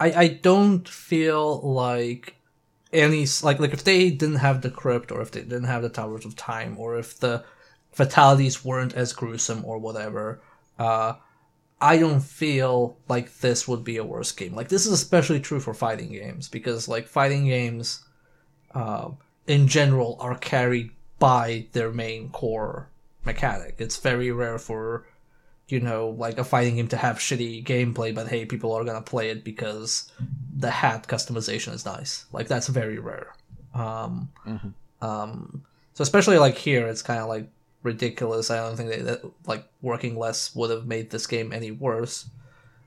I I don't feel like any like like if they didn't have the crypt or if they didn't have the towers of time or if the fatalities weren't as gruesome or whatever uh I don't feel like this would be a worse game. Like this is especially true for fighting games because like fighting games uh, in general are carried by their main core mechanic. It's very rare for you know, like a fighting game to have shitty gameplay, but hey, people are gonna play it because the hat customization is nice. Like that's very rare. Um, um, so especially like here, it's kind of like ridiculous. I don't think that, that like working less would have made this game any worse.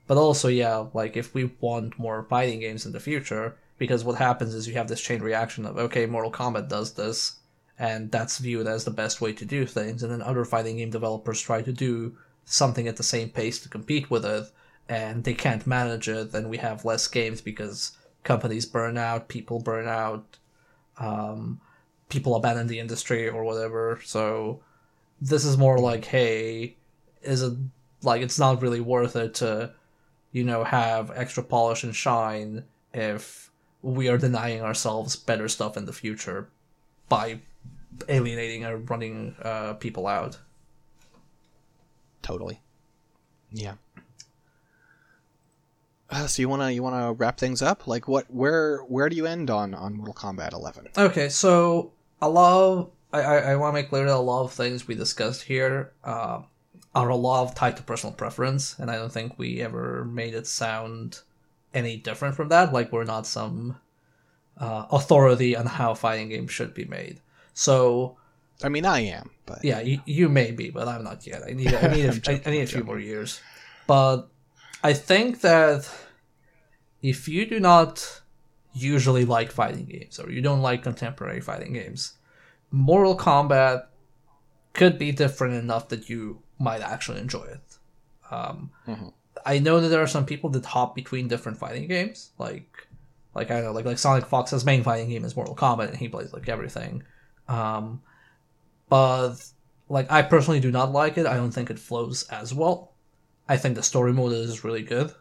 But also, yeah, like if we want more fighting games in the future, because what happens is you have this chain reaction of okay, Mortal Kombat does this, and that's viewed as the best way to do things, and then other fighting game developers try to do something at the same pace to compete with it, and they can't manage it, then we have less games because companies burn out, people burn out, um, people abandon the industry or whatever. So this is more like, hey, is it like it's not really worth it to, you know, have extra polish and shine if we are denying ourselves better stuff in the future by alienating or running uh, people out. Totally. Yeah. Uh, so you wanna you wanna wrap things up? Like what? Where where do you end on on Mortal Kombat 11? Okay, so a lot of I I, I want to make clear that a lot of things we discussed here uh, are a lot of tied to personal preference, and I don't think we ever made it sound any different from that. Like we're not some uh, authority on how fighting games should be made. So I mean, I am, but yeah, you, you may be, but I'm not yet. I need I need a, I, I need a few more years. But I think that if you do not usually like fighting games or you don't like contemporary fighting games, Mortal Kombat could be different enough that you might actually enjoy it. Um, Mhm. I know that there are some people that hop between different fighting games, like like I don't know, like like SonicFox's main fighting game is Mortal Kombat, and he plays like everything. Um, but like I personally do not like it. I don't think it flows as well. I think the story mode is really good.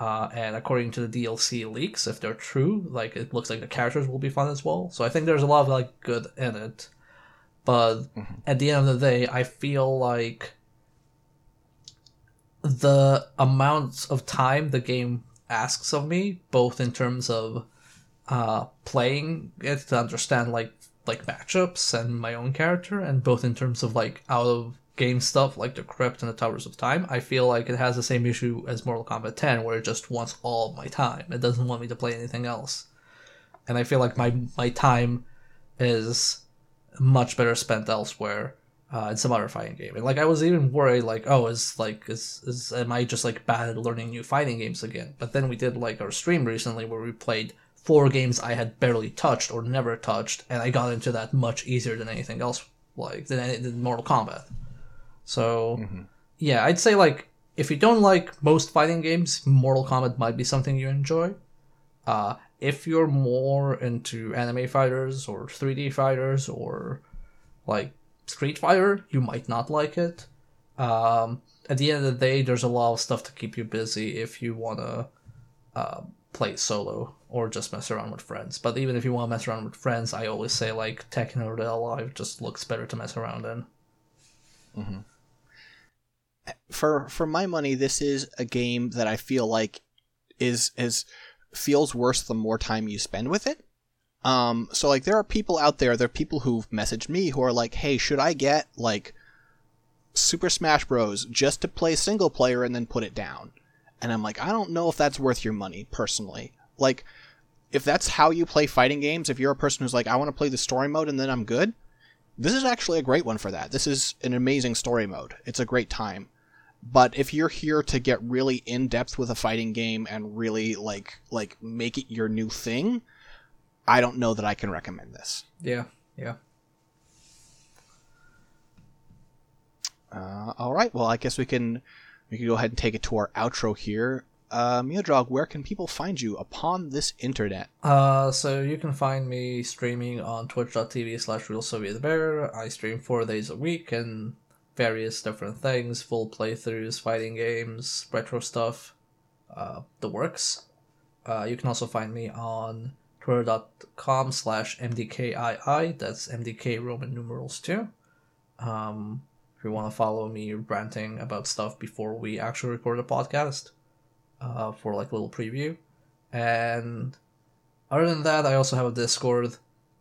Uh, and according to the DLC leaks, if they're true, like it looks like the characters will be fun as well. So I think there's a lot of like good in it. But at the end of the day, I feel like the amount of time the game asks of me, both in terms of uh, playing it to understand like like matchups and my own character, and both in terms of like out of game stuff like the crypt and the towers of time i feel like it has the same issue as mortal kombat 10 where it just wants all my time. It doesn't want me to play anything else. And i feel like my my time is much better spent elsewhere uh, in some other fighting game. And like i was even worried like oh is like is, is am i just like bad at learning new fighting games again? But then we did like our stream recently where we played four games i had barely touched or never touched and i got into that much easier than anything else like than, than mortal kombat so, yeah, I'd say like if you don't like most fighting games, Mortal Kombat might be something you enjoy. Uh, if you're more into anime fighters or 3D fighters or like Street Fighter, you might not like it. Um, at the end of the day, there's a lot of stuff to keep you busy if you want to uh, play solo or just mess around with friends. But even if you want to mess around with friends, I always say like Tekken or Dead Alive just looks better to mess around in. For for my money, this is a game that I feel like is is feels worse the more time you spend with it. Um, so like there are people out there, there are people who've messaged me who are like, "Hey, should I get like Super Smash Bros. just to play single player and then put it down?" And I'm like, I don't know if that's worth your money personally. Like, if that's how you play fighting games, if you're a person who's like, I want to play the story mode and then I'm good, this is actually a great one for that. This is an amazing story mode. It's a great time. But if you're here to get really in depth with a fighting game and really like like make it your new thing, I don't know that I can recommend this. Yeah, yeah. Uh, all right, well, I guess we can we can go ahead and take it to our outro here. Uh, Miodrag, where can people find you upon this internet? Uh, so you can find me streaming on twitch.tv slash real Soviet Bear. I stream four days a week and various different things, full playthroughs, fighting games, retro stuff, uh, the works. Uh, you can also find me on twitter.com slash mdkii, that's mdk Roman numerals too. Um, if you want to follow me ranting about stuff before we actually record a podcast, uh, for like a little preview. And other than that, I also have a Discord,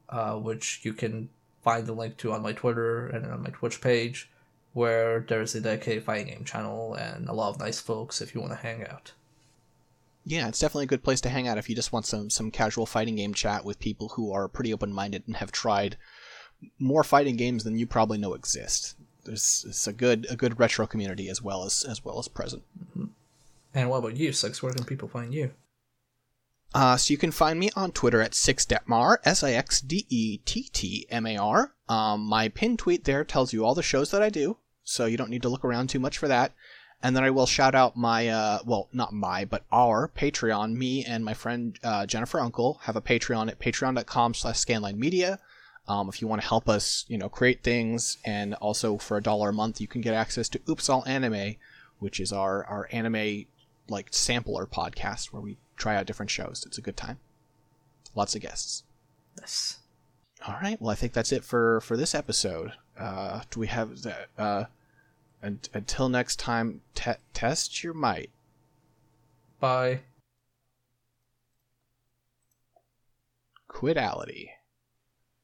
uh, which you can find the link to on my Twitter and on my Twitch page, where there's a dedicated fighting game channel and a lot of nice folks if you want to hang out. Yeah, it's definitely a good place to hang out if you just want some some casual fighting game chat with people who are pretty open minded and have tried more fighting games than you probably know exist. There's it's a good a good retro community as well as as well as present. Mm-hmm. And what about you, Six? Where can people find you? Uh, so you can find me on Twitter at sixdettmar, S I X D E T T M A R. Um, my pin tweet there tells you all the shows that I do, so you don't need to look around too much for that. And then I will shout out my, uh, well, not my, but our Patreon. Me and my friend uh, Jennifer Unkle have a Patreon at patreon.com slash scanlinemedia. Um, if you want to help us, you know, create things, and also for a dollar a month, you can get access to Oops All Anime, which is our our anime like sampler podcast where we try out different shows. It's a good time. Lots of guests. Yes. All right. Well, I think that's it for for this episode. Uh, do we have that? Uh, and, until next time, te- test your might. Bye. Quitality.